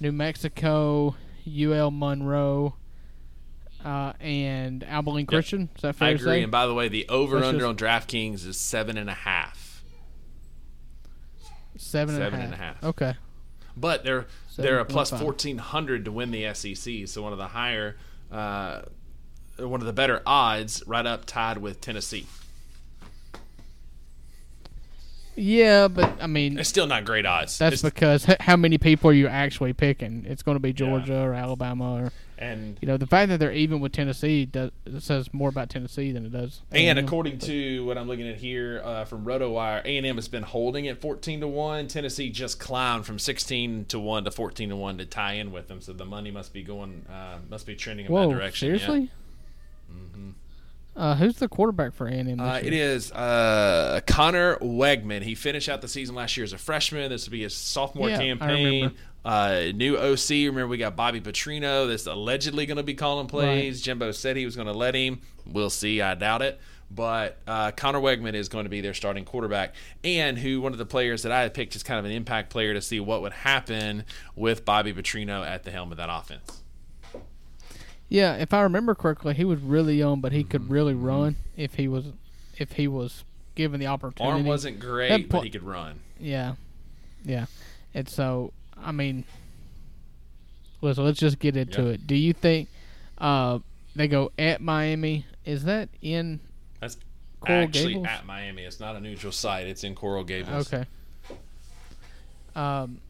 New Mexico, UL Monroe, uh, and Abilene Christian. Is that fair I agree. And by the way, the over-under just- on DraftKings is seven and a half. Seven and a Seven half. and a half. Okay. But they're they're a plus 1400 to win the SEC, so one of the higher, uh, one of the better odds, right up tied with Tennessee. Yeah, but I mean, It's still not great odds. that's It's- because how many people are you actually picking? It's going to be Georgia or Alabama, or and you know, the fact that they're even with Tennessee does says more about Tennessee than it does. And A&M. according to what I'm looking at here uh, from RotoWire, A&M has been holding at 14 to one. Tennessee just climbed from 16 to one to 14 to one to tie in with them. So the money must be going, uh, must be trending in whoa, that direction. yeah. seriously? Uh, who's the quarterback for A&M? This Uh, it is uh, Conner Weigman. He finished out the season last year as a freshman. This will be his sophomore Yeah, campaign. Uh, new OC. Remember, we got Bobby Petrino. That's allegedly going to be calling plays. Jimbo said he was going to let him. We'll see. I doubt it. but uh, Conner Weigman is going to be their starting quarterback, and who one of the players that I had picked as kind of an impact player to see what would happen with Bobby Petrino at the helm of that offense. Yeah, if I remember correctly, he was really young, but he could really run if he was if he was given the opportunity. Arm wasn't great, but he could run. Yeah, yeah, and so I mean, listen, let's just get into Yep. it. Do you think uh, they go at Miami? Is that in That's Coral actually Gables? at Miami. It's not a neutral site. It's in Coral Gables. okay? Um,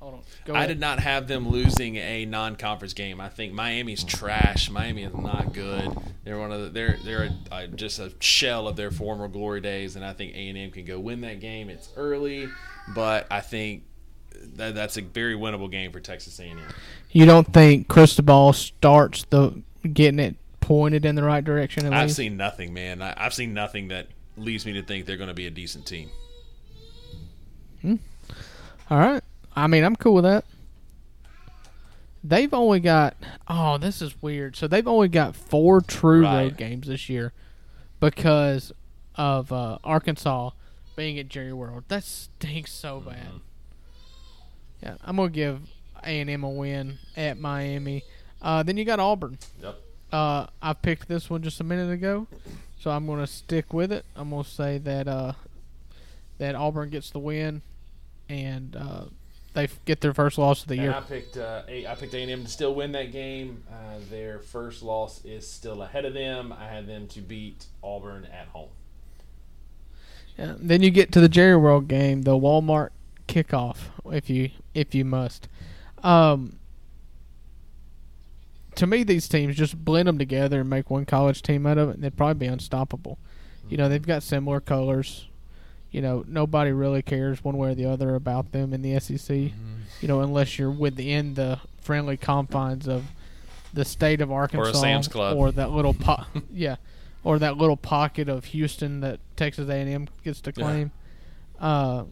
hold on. Go I ahead. did not have them losing a non-conference game. I think Miami's trash. Miami is not good. They're one of the, they're they're a, uh, just a shell of their former glory days, and I think A and M can go win that game. It's early, but I think that that's a very winnable game for Texas A and M. You don't think Cristobal starts the getting it pointed in the right direction? At I've seen nothing, man. I, I've seen nothing that leads me to think they're going to be a decent team. All right. I mean, I'm cool with that. They've only got. Oh, this is weird. So they've only got four true Right. road games this year because of uh, Arkansas being at Jerry World. That stinks so bad. Yeah, I'm gonna give A and M a win at Miami. Uh, then you got Auburn. Yep. Uh, I picked this one just a minute ago, so I'm gonna stick with it. I'm gonna say that uh, that Auburn gets the win, and uh, they get their first loss of the And year. I picked uh, a, I picked A and M to still win that game. Uh, their first loss is still ahead of them. I had them to beat Auburn at home. Yeah. Then you get to the Jerry World game, the Walmart kickoff, if you if you must. Um, to me, these teams just blend them together and make one college team out of it, and they'd probably be unstoppable. You know, they've got similar colors. You know, nobody really cares one way or the other about them in the SEC. You know, unless you're within the friendly confines of the state of Arkansas Sam's Club. or that little po- [laughs] yeah, or that little pocket of Houston that Texas A&M gets to Yeah. claim. Uh,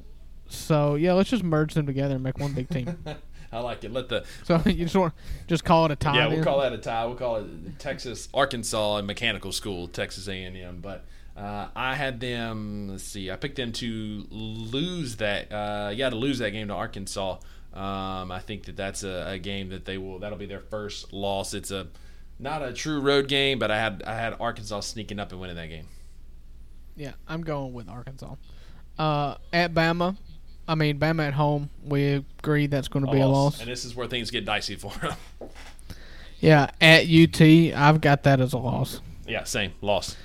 so yeah, let's just merge them together and make one big team. [laughs] I like it. Let the so [laughs] you just want just call it a tie. yeah, we'll then? call that a tie. We'll call it Texas Arkansas and Mechanical School, Texas A and M. But uh, I had them. Let's see. I picked them to lose that. Uh, yeah, to lose that game to Arkansas. Um, I think that that's a, a game that they will. That'll be their first loss. It's a not a true road game, but I had I had Arkansas sneaking up and winning that game. Yeah, I'm going with Arkansas. Uh, at Bama, I mean Bama at home. We agree that's going to be a loss. And this is where things get dicey for them. [laughs] Yeah, at UT, I've got that as a loss. yeah, same loss.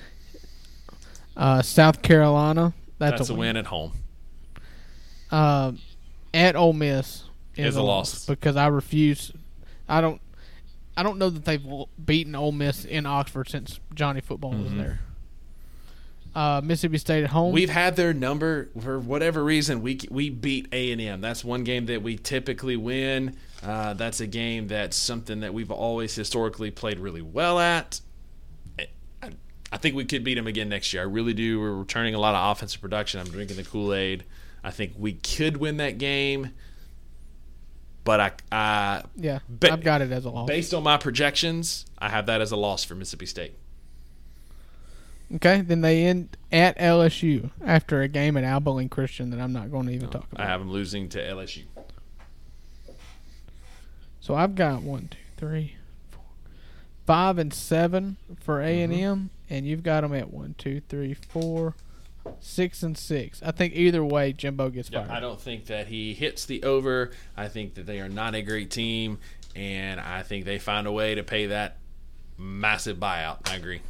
Uh, South Carolina, that's, That's, a, a win at home. Uh, at Ole Miss is, Is a loss. because I refuse. I don't. I don't know that they've beaten Ole Miss in Oxford since Johnny Football was there. Uh, Mississippi State at home. We've had their number for whatever reason. We we beat A and M. That's one game that we typically win. Uh, that's a game that's something that we've always historically played really well at. I, I think we could beat them again next year. I really do. We're returning a lot of offensive production. I'm drinking the Kool Aid. I think we could win that game, but I, I yeah, ba- I've got it as a loss. based on my projections, I have that as a loss for Mississippi State. Okay, then they end at LSU after a game at Abilene Christian that I'm not going to even talk about. I have them losing to LSU. So I've got one, two, three, four, five, and seven for A and M, mm-hmm. and you've got them at one, two, three, four, six, and six. I think either way, Jimbo gets Yeah, fired. I don't think that he hits the over. I think that they are not a great team, and I think they find a way to pay that massive buyout. I agree.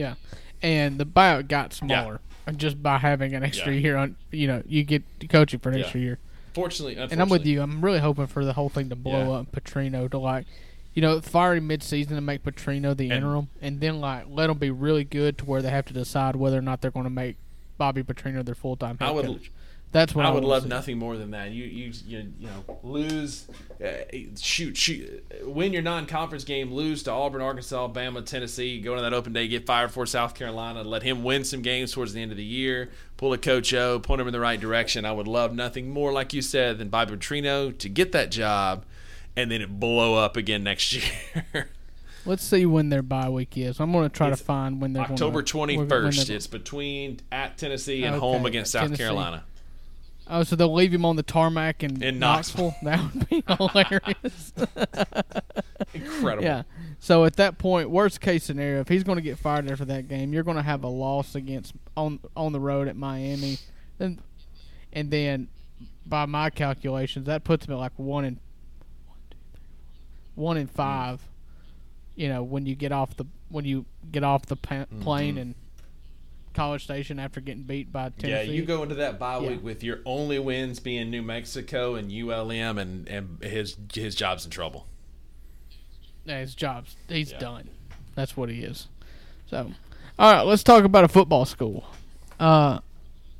Yeah, and the buyout got smaller just by having an extra year on. You know, you get coaching for an Yeah. extra year. Fortunately, And I'm with you. I'm really hoping for the whole thing to blow up Petrino to like, you know, fire him mid-season and make Petrino the And- interim, and then like let them be really good to where they have to decide whether or not they're going to make Bobby Petrino their full-time head I would- coach. That's what I, I would love see. nothing more than that. You you you, you know lose, uh, shoot shoot, win your non-conference game, lose to Auburn, Arkansas, Alabama, Tennessee, go into that open day, get fired for South Carolina, let him win some games towards the end of the year, pull a Coach O, point him in the right direction. I would love nothing more, like you said, than Bobby Petrino to get that job, and then it blow up again next [laughs] year. Let's see when their bye week is. I'm going to try It's to find when they're October gonna, when- when 21st. they're- It's between at Tennessee and Okay, home against South Tennessee. Carolina. Oh, so they'll leave him on the tarmac in, In Knoxville. That would be [laughs] hilarious. Incredible. yeah. So at that point, worst case scenario, if he's going to get fired after that game, you're going to have a loss against on on the road at Miami, and and then by my calculations, that puts him at like one in one in five. You know, when you get off the when you get off the pa- mm-hmm. plane and College Station after getting beat by Tennessee. Yeah, you go into that bye Yeah. week with your only wins being New Mexico and ULM, and, and his his job's in trouble. Yeah, his job's he's Yeah. done. That's what he is. So, all right, let's talk about a football school, uh,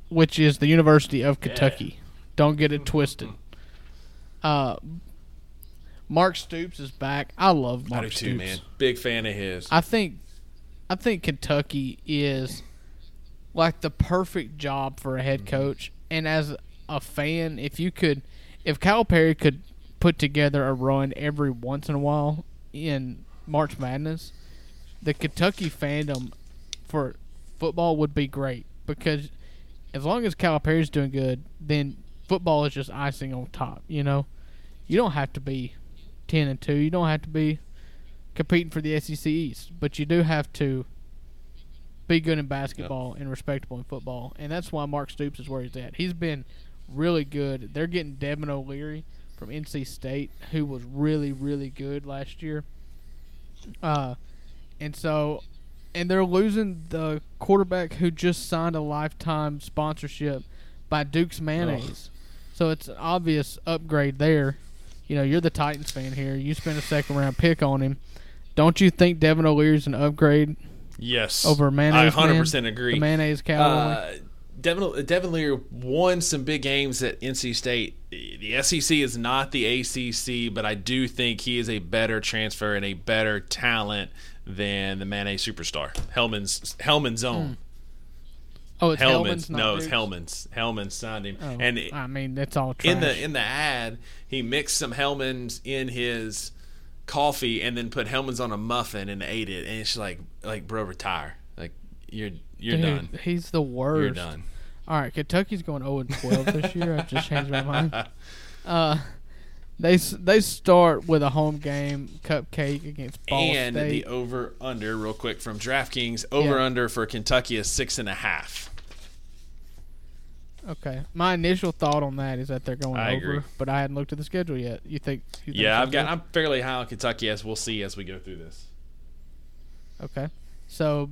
which is the University of Kentucky. Don't get it twisted. [laughs] Uh, Mark Stoops is back. I love Mark I do Stoops. too, man. Big fan of his. I think, I think Kentucky is like the perfect job for a head mm-hmm. coach. And as a fan, if you could, if Calipari could put together a run every once in a while in March Madness, the Kentucky fandom for football would be great because as long as Calipari's doing good, then football is just icing on top. You know, you don't have to be ten and two. You don't have to be competing for the SEC East, but you do have to be good in basketball and respectable in football, and that's why Mark Stoops is where he's at. He's been really good. They're getting Devin O'Leary from NC State, who was really, really good last year. Uh, and so, and they're losing the quarterback who just signed a lifetime sponsorship by Duke's Mayonnaise. So it's an obvious upgrade there. You know, you're the Titans fan here. You spent a second round pick on him. Don't you think Devin O'Leary's an upgrade yes, over mayonnaise? I 100 man? percent agree. The mayonnaise cowboy. Uh, Devin, Devin Leary won some big games at NC State. The SEC is not the ACC, but I do think he is a better transfer and a better talent than the mayonnaise superstar. Hellmann's Hellmann's own. oh, it's Hellmann's Hellmann's. no, it's? Hellmann's. Hellmann's signed him, Oh, and I mean, that's all trash. in the in the ad, he mixed some Hellmann's in his coffee and then put Hellmann's on a muffin and ate it. And it's like, like, bro, retire. Like, you're you're Dude, done. He's the worst. You're done. All right, Kentucky's going 0 and 12 this year. I just changed my mind. [laughs] Uh, they they start with a home game cupcake against Ball and State. the over under real quick from DraftKings over Yeah. under for Kentucky is six and a half. okay, my initial thought on that is that they're going I over, agree. but I hadn't looked at the schedule yet. You think? You think Yeah, I've got. too? I'm fairly high on Kentucky as we'll see as we go through this. Okay, so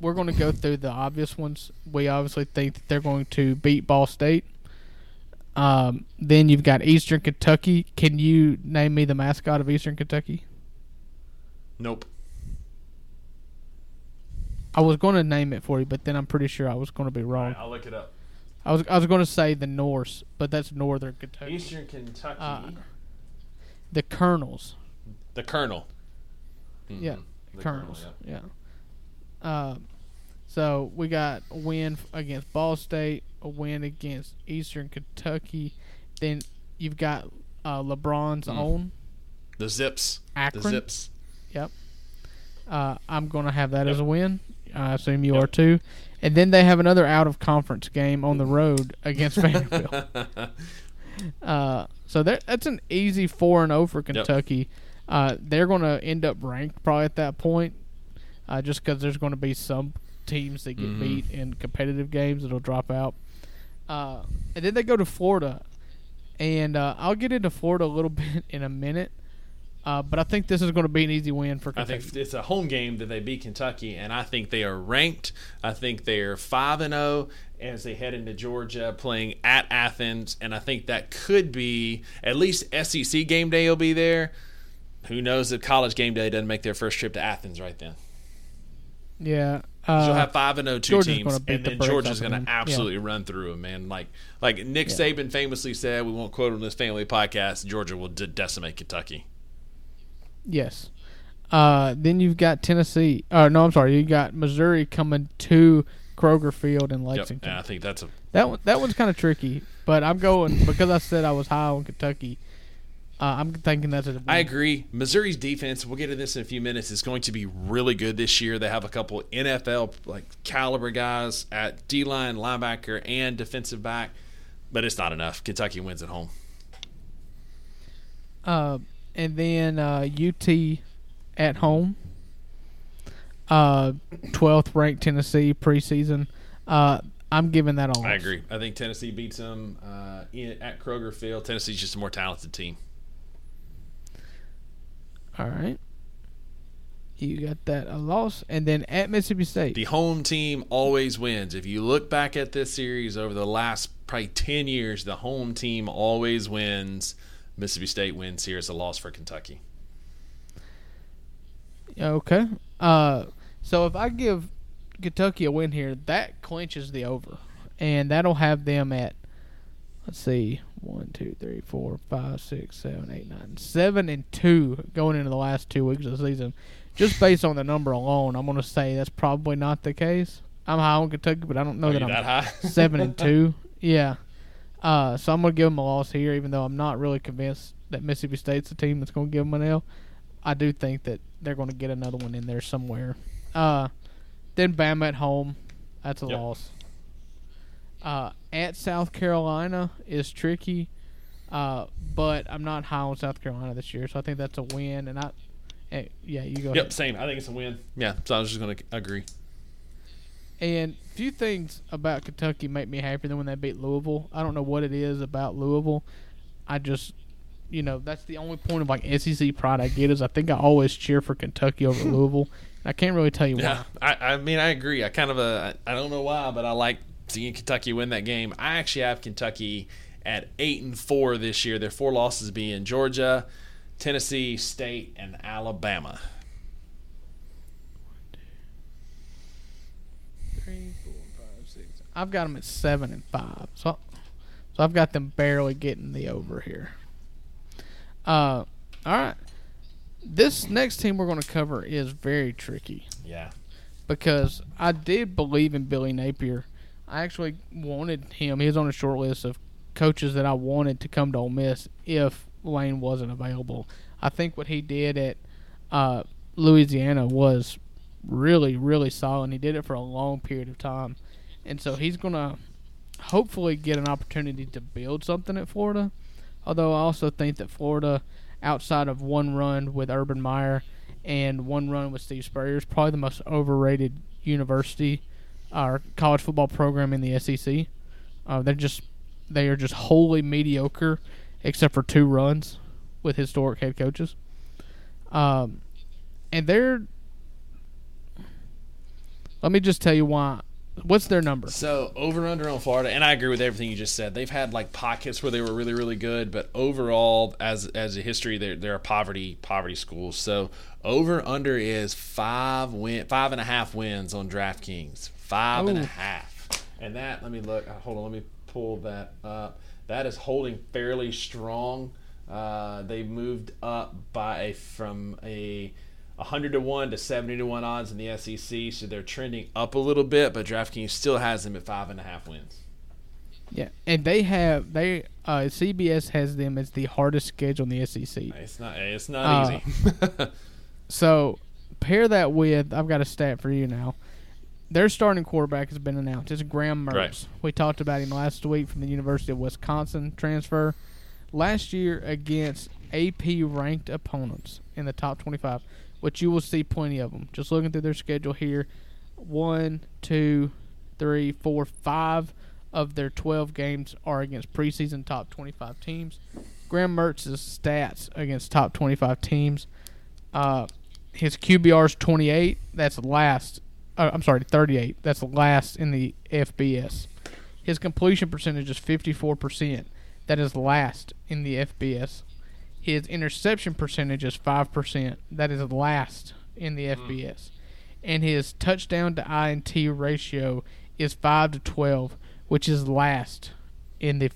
we're going to go through the obvious ones. We obviously think that they're going to beat Ball State. Um, then you've got Eastern Kentucky. Can you name me the mascot of Eastern Kentucky? Nope. I was going to name it for you, but then I'm pretty sure I was going to be wrong. I'll look it up. I was I was going to say the Norse, but that's Northern Kentucky. Eastern Kentucky, Uh, The Colonels. the Colonel. Yeah, Mhm. The Colonels. yeah. Yeah. Um, so we got a win against Ball State, a win against Eastern Kentucky. Then you've got uh, LeBron's Mm. own The Zips. Akron. The Zips. Uh, I'm going to have that as a win. I assume you Yep. are too. And then they have another out of conference game on the road against [laughs] Vanderbilt. [laughs] Uh, so that that's an easy four and zero for Kentucky. Uh, they're going to end up ranked probably at that point, uh, just because there's going to be some teams that get Mhm. beat in competitive games that'll drop out. Uh, and then they go to Florida, and uh, I'll get into Florida a little [laughs] bit in a minute. Uh, but I think this is going to be an easy win for Kentucky. I think it's a home game that they beat Kentucky, and I think they are ranked. I think they are five and zero as they head into Georgia, playing at Athens, and I think that could be at least SEC game day will be there. Who knows if college game day doesn't make their first trip to Athens right then? yeah. You'll Uh, have five and zero two Georgia's teams, and then brakes Georgia's going to Yeah. absolutely run through them, man. Like like Nick Yeah. Saban famously said, we won't quote on this family podcast. Georgia will de- decimate Kentucky. Yes. Uh, then you've got Tennessee. Uh, no, I'm sorry. You got Missouri coming to Kroger Field in Yep, Lexington. I think that's a That one, that one's kind of tricky, but I'm going because I said I was high on Kentucky. Uh, I'm thinking that's a. I agree. Missouri's defense, we'll get to this in a few minutes, is going to be really good this year. They have a couple NFL like caliber guys at D line, linebacker, and defensive back, but it's not enough. Kentucky wins at home. Uh, and then uh, UT at home. Uh, 12th ranked Tennessee preseason. Uh, I'm giving that a loss. I agree. I think Tennessee beats them uh, at Kroger Field. Tennessee's just a more talented team. All right. You got that a loss, and then at Mississippi State. The home team always wins. If you look back at this series over the last probably ten years, the home team always wins. Mississippi State wins here as a loss for Kentucky. Okay. Uh, so if I give Kentucky a win here, that clinches the over, and that'll have them at let's see, one, two, three, four, five, six, seven, eight, nine, seven, and two going into the last two weeks of the season. Just based on the number alone, I'm going to say that's probably not the case. I'm high on Kentucky, but I don't know Are that I'm that high? seven and two. [laughs] Yeah. Uh, so I'm going to give them a loss here, even though I'm not really convinced that Mississippi State's the team that's going to give them an L. I do think that they're going to get another one in there somewhere. Uh, then Bama at home, that's a Yep. loss. Uh, at South Carolina is tricky, uh, but I'm not high on South Carolina this year, so I think that's a win. And I, eh, yeah, you go. Yep, ahead. same. I think it's a win. Yeah, so I was just going to agree. And few things about Kentucky make me happier than when they beat Louisville. I don't know what it is about Louisville. I just, you know, that's the only point of like SEC pride I get is I think I always cheer for Kentucky over [laughs] Louisville. I can't really tell you Yeah, why. I, I mean, I agree. I kind of, uh, I don't know why, but I like seeing Kentucky win that game. I actually have Kentucky at eight and four this year. Their four losses being Georgia, Tennessee State, and Alabama. Three, four, five, six. I've got them at seven and five. So, so I've got them barely getting the over here. Uh, all right. This next team we're going to cover is very tricky. Yeah, because I did believe in Billy Napier. I actually wanted him. He was on a short list of coaches that I wanted to come to Ole Miss if Lane wasn't available. I think what he did at uh, Louisiana was really, really solid. He did it for a long period of time, and so he's gonna hopefully get an opportunity to build something at Florida. Although I also think that Florida, outside of one run with Urban Meyer and one run with Steve Spurrier, is probably the most overrated university or college football program in the SEC. Uh, they're just they are just wholly mediocre, except for two runs with historic head coaches. Um, and they're. Let me just tell you why. What's their number? So over under on Florida, and I agree with everything you just said. They've had like pockets where they were really really good, but overall, as as a history, they're they're a poverty poverty school. So over under is five win five and a half wins on DraftKings. Five and a half, and that let me look. uh, Hold on, let me pull that up. That is holding fairly strong. Uh, they moved up by a, from a 100 to 1 to 70 to 1 odds in the SEC, so they're trending up a little bit, but DraftKings still has them at five and a half wins. Yeah, and they have they uh, CBS has them as the hardest schedule in the SEC. It's not. It's not Uh, easy. [laughs] So pair that with I've got a stat for you now. Their starting quarterback has been announced. It's Graham Mertz. Right. We talked about him last week from the University of Wisconsin transfer. Last year against AP ranked opponents in the top 25, which you will see plenty of them. Just looking through their schedule here, one, two, three, four, five of their 12 games are against preseason top 25 teams. Graham Mertz's stats against top 25 teams. Uh, his QBR is 28. That's last. Uh, I'm sorry, 38. That's last in the FBS. His completion percentage is 54%. That is last in the FBS. His interception percentage is 5%. That is last in the FBS. And his touchdown to INT ratio is 5 to 12, which is last in the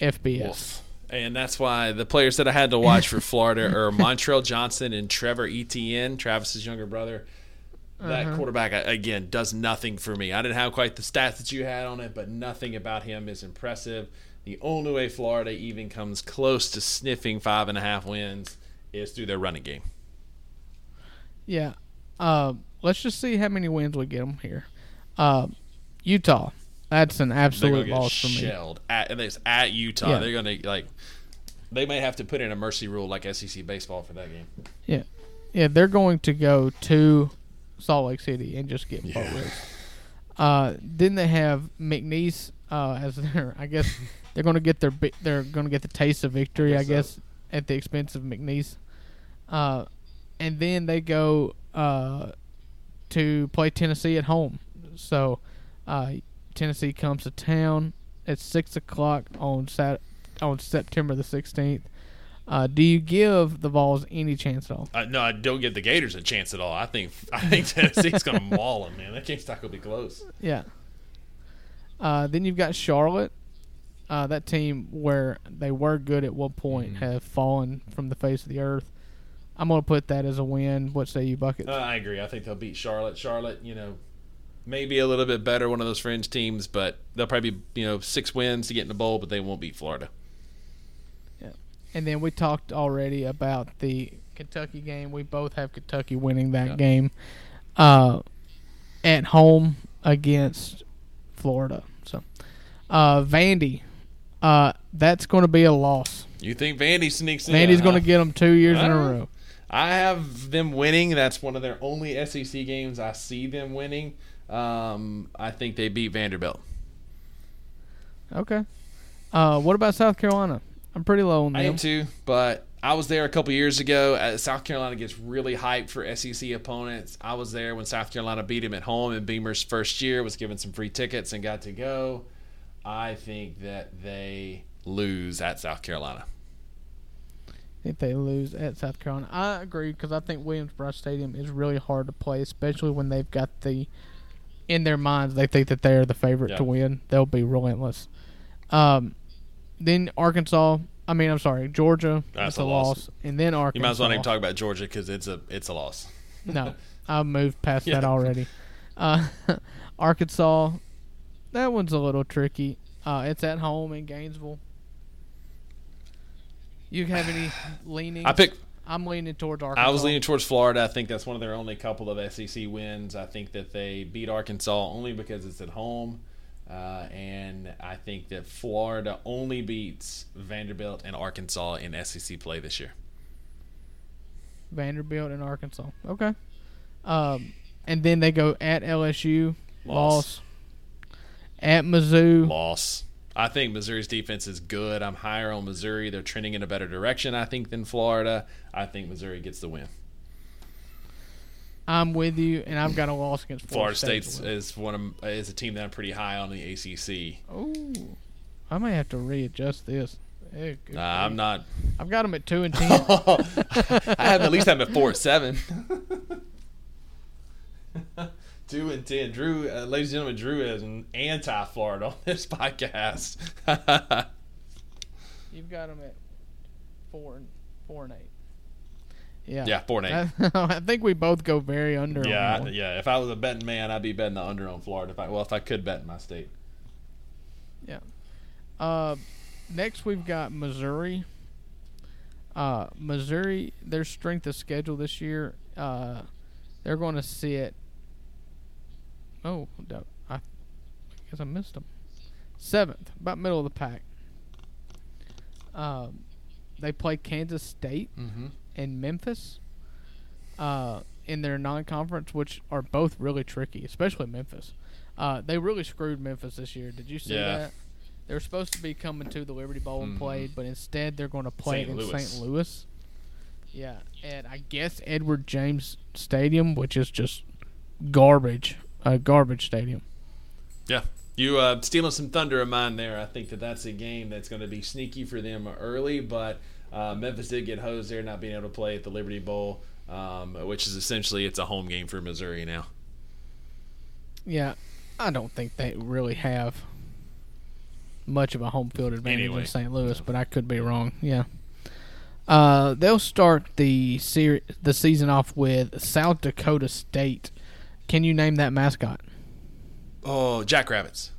FBS. Wolf. And that's why the players that I had to watch for Florida [laughs] are Montrell Johnson and Trevor Etienne, Travis's younger brother. That Uh-huh. quarterback again does nothing for me. I didn't have quite the stats that you had on it, but nothing about him is impressive. The only way Florida even comes close to sniffing five and a half wins is through their running game. Yeah. Uh, let's just see how many wins we get them here. Uh, Utah. That's an absolute going to get loss for me. at and it's at Utah. Yeah. They're to like they may have to put in a mercy rule like SEC baseball for that game. Yeah. Yeah, they're going to go to Salt Lake City and just get boat Yeah. raced. Uh, then they have McNeese uh, as their. I guess [laughs] they're going to get their. bi- They're going to get the taste of victory. I Guess so. guess at the expense of McNeese. Uh, and then they go uh, to play Tennessee at home. So uh, Tennessee comes to town at six o'clock on Sat on September the sixteenth. Uh, do you give the Vols any chance at all? Uh, no, I don't give the Gators a chance at all. I think I think [laughs] Tennessee's going to maul them, man. That game's not going to be close. Yeah. Uh, then you've got Charlotte. Uh, that team where they were good at one point Mhm. have fallen from the face of the earth. I'm gonna put that as a win. What say you, Bucket? Uh, I agree. I think they'll beat Charlotte. Charlotte, you know, maybe a little bit better, one of those fringe teams, but they'll probably be, you know, six wins to get in the bowl, but they won't beat Florida. And then we talked already about the Kentucky game. We both have Kentucky winning that Yeah. game uh, at home against Florida. So, uh, Vandy, uh, that's going to be a loss. You think Vandy sneaks in? Vandy's going to get them two years in a row. I have them winning. That's one of their only SEC games I see them winning. Um, I think they beat Vanderbilt. Okay. Uh, what about South Carolina? I'm pretty low on that. I am them. too, but I was there a couple years ago. Uh, South Carolina gets really hyped for SEC opponents. I was there when South Carolina beat him at home in Beamer's first year. Was given some free tickets and got to go. I think that they lose at South Carolina. if they lose at South Carolina. I agree because I think Williams-Brice Stadium is really hard to play, especially when they've got the in their minds they think that they are the favorite Yeah. to win. They'll be relentless. Um, then Arkansas. I mean, I'm sorry, Georgia. That's a a loss. loss. and then Arkansas. You might as well not even talk about Georgia because it's a it's a loss. No, [laughs] I've moved past Yeah. that already. Uh, [laughs] Arkansas. That one's a little tricky. Uh, it's at home in Gainesville. You have any [sighs] leaning? I pick. I'm leaning towards Arkansas. I was leaning towards Florida. I think that's one of their only couple of SEC wins. I think that they beat Arkansas only because it's at home. Uh, and I think that Florida only beats Vanderbilt and Arkansas in SEC play this year. Vanderbilt and Arkansas. Okay. Um, and then they go at LSU, Loss. loss. At Mizzou, Loss. I think Missouri's defense is good. I'm higher on Missouri. They're trending in a better direction, I think, than Florida. I think Missouri gets the win. I'm with you, and I've got a loss against Florida Florida, State State. is one of is a team that I'm pretty high on in the ACC. Oh, I may have to readjust this. Good Nah, I'm not. I've got them at two and [laughs] ten. I have at least have them at four and seven. [laughs] Two and ten. Drew, uh, ladies and gentlemen, Drew is an anti-Florida on this [laughs] podcast. You've got them at four and four and eight. Yeah. yeah, four and eight. I, [laughs] I think we both go very under. yeah, I- yeah. If I was a betting man, I'd be betting the under on Florida. If I, well, if I could bet in my state. Yeah. Uh, next we've got Missouri. Uh, Missouri, their strength of schedule this year, uh, they're going to sit. Oh, no, I guess I missed them. Seventh, about middle of the pack. Um, they play Kansas State Mm-hmm. And Memphis uh, in their non-conference, which are both really tricky, especially Memphis. Uh, they really screwed Memphis this year. Did you see Yeah. that? They were supposed to be coming to the Liberty Bowl and Mhm. played, but instead they're going to play St. in. St. Louis. Yeah, and I guess Edward Jones Stadium, which is just garbage, a garbage stadium. Yeah. You uh, stealing some thunder of mine there. I think that that's a game that's going to be sneaky for them early, but uh, Memphis did get hosed there, not being able to play at the Liberty Bowl, um, which is essentially it's a home game for Missouri now. Yeah, I don't think they really have much of a home field advantage Anyway. in St. Louis, but I could be wrong. Yeah. Uh, they'll start the ser- the season off with South Dakota State. Can you name that mascot? Oh, Jackrabbits.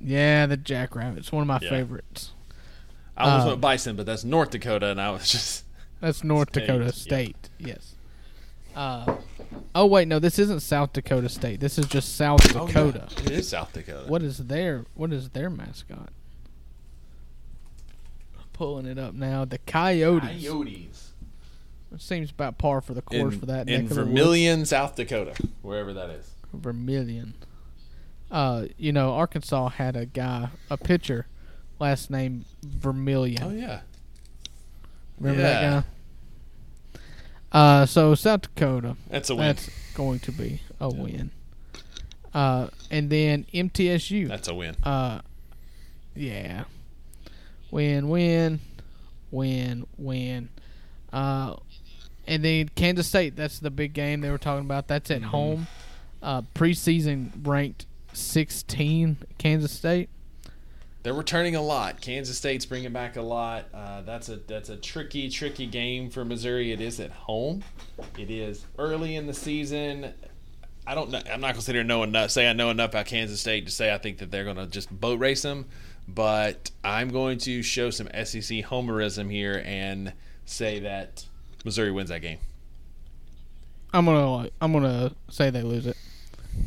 Yeah, the Jackrabbits, one of my Yeah. favorites. I almost Uh, went Bison, but that's North Dakota, and I was [laughs] just That's North State, Dakota yeah. State. Yes. Uh, oh wait, no, this isn't South Dakota State. This is just South Dakota. Oh, It is South Dakota. What is their What is their mascot? Pulling it up now. The Coyotes. Coyotes. It seems about par for the course in, for that. in neck of the woods. Vermillion, South Dakota, wherever that is. Vermillion. Uh, you know, Arkansas had a guy, a pitcher, last name Vermillion. Oh yeah, Remember yeah. that guy? Uh, so South Dakota. that's a win. That's going to be a win. Uh, and then MTSU. That's a win. Uh, yeah. Win, win, win, win. Uh, and then Kansas State. That's the big game they were talking about. That's at Mhm. home. Uh, preseason ranked 16. Kansas State. They're returning a lot. Kansas State's bringing back a lot. Uh, that's a that's a tricky, tricky game for Missouri. It is at home. It is early in the season. I don't know. I'm not gonna sit here know enough. Say I know enough about Kansas State to say I think that they're gonna just boat race them. But I'm going to show some SEC homerism here and say that Missouri wins that game. I'm gonna I'm gonna say they lose it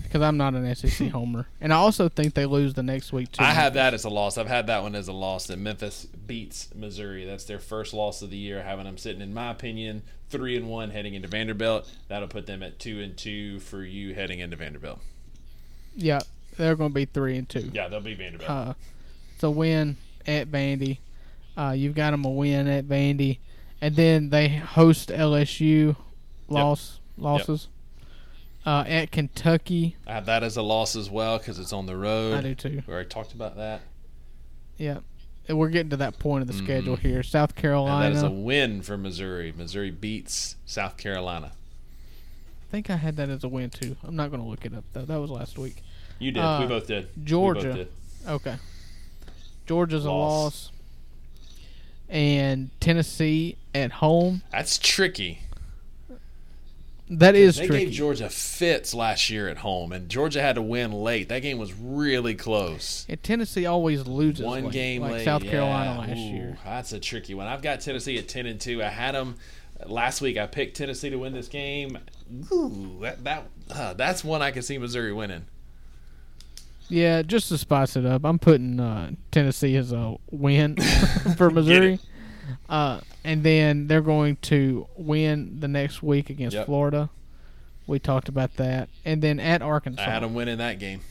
because I'm not an SEC [laughs] homer, and I also think they lose the next week too. I have that as a loss. I've had that one as a loss. That Memphis beats Missouri. That's their first loss of the year. Having them sitting, in my opinion, three and one heading into Vanderbilt. That'll put them at two and two for you heading into Vanderbilt. Yeah, they're going to be three and two. Yeah, they'll be Vanderbilt. Uh, it's a win at Vandy. Uh, you've got them a win at Vandy, and then they host LSU. Loss losses. Uh, at Kentucky, I have that as a loss as well because it's on the road. I do too. We already talked about that. Yeah, and we're getting to that point of the schedule Mhm. here. South And Carolina. that is a win for Missouri. Missouri beats South Carolina. I think I had that as a win too. I'm not going to look it up though. That was last week. You did. Uh, we both did. Georgia. both did. Okay. Georgia's a Loss. loss. And Tennessee at home. That's tricky. That is true. they tricky. gave Georgia fits last year at home, and Georgia had to win late. That game was really close. and Tennessee always loses One late, game like late. South yeah. Carolina last Ooh, year. That's a tricky one. I've got Tennessee at ten and two. I had them last week. I picked Tennessee to win this game. Ooh, that that uh, that's one I can see Missouri winning. Yeah, just to spice it up, I'm putting uh, Tennessee as a win [laughs] [laughs] for Missouri. Uh, and then they're going to win the next week against Yep. Florida. We talked about that. And then at Arkansas. I had them winning that game.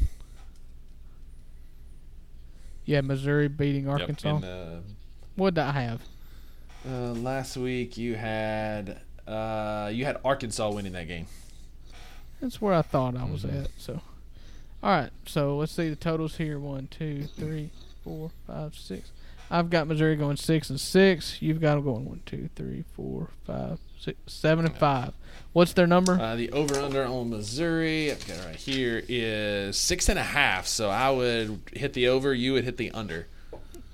Yeah, Missouri beating Yep, Arkansas. and, uh, what did I have? uh, last week you had uh, you had Arkansas winning that game. That's where I thought I was Mhm. at. So, all right. So let's see the totals here: one, two, three, four, five, six. I've got Missouri going six and six. You've got them going one, two, three, four, five, six, seven and five. What's their number? Uh, the over under on Missouri, I've got it right here, is six and a half. So I would hit the over, you would hit the under.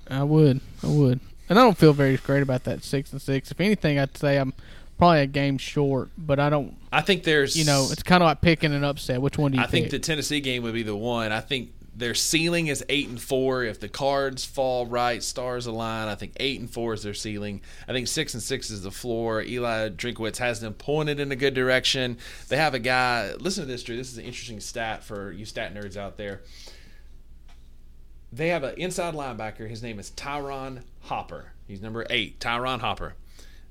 I would. I would. And I don't feel very great about that six and six. If anything, I'd say I'm probably a game short. But I don't. I think there's, You know, it's kind of like picking an upset. Which one do you I think pick? the Tennessee game would be the one. I think their ceiling is eight and four. If the cards fall right, stars align. I think eight and four is their ceiling. I think six and six is the floor. Eli Drinkwitz has them pointed in a good direction. They have a guy. Listen to this, Drew. This is an interesting stat for you stat nerds out there. They have an inside linebacker. His name is Ty'Ron Hopper. He's number eight. Ty'Ron Hopper.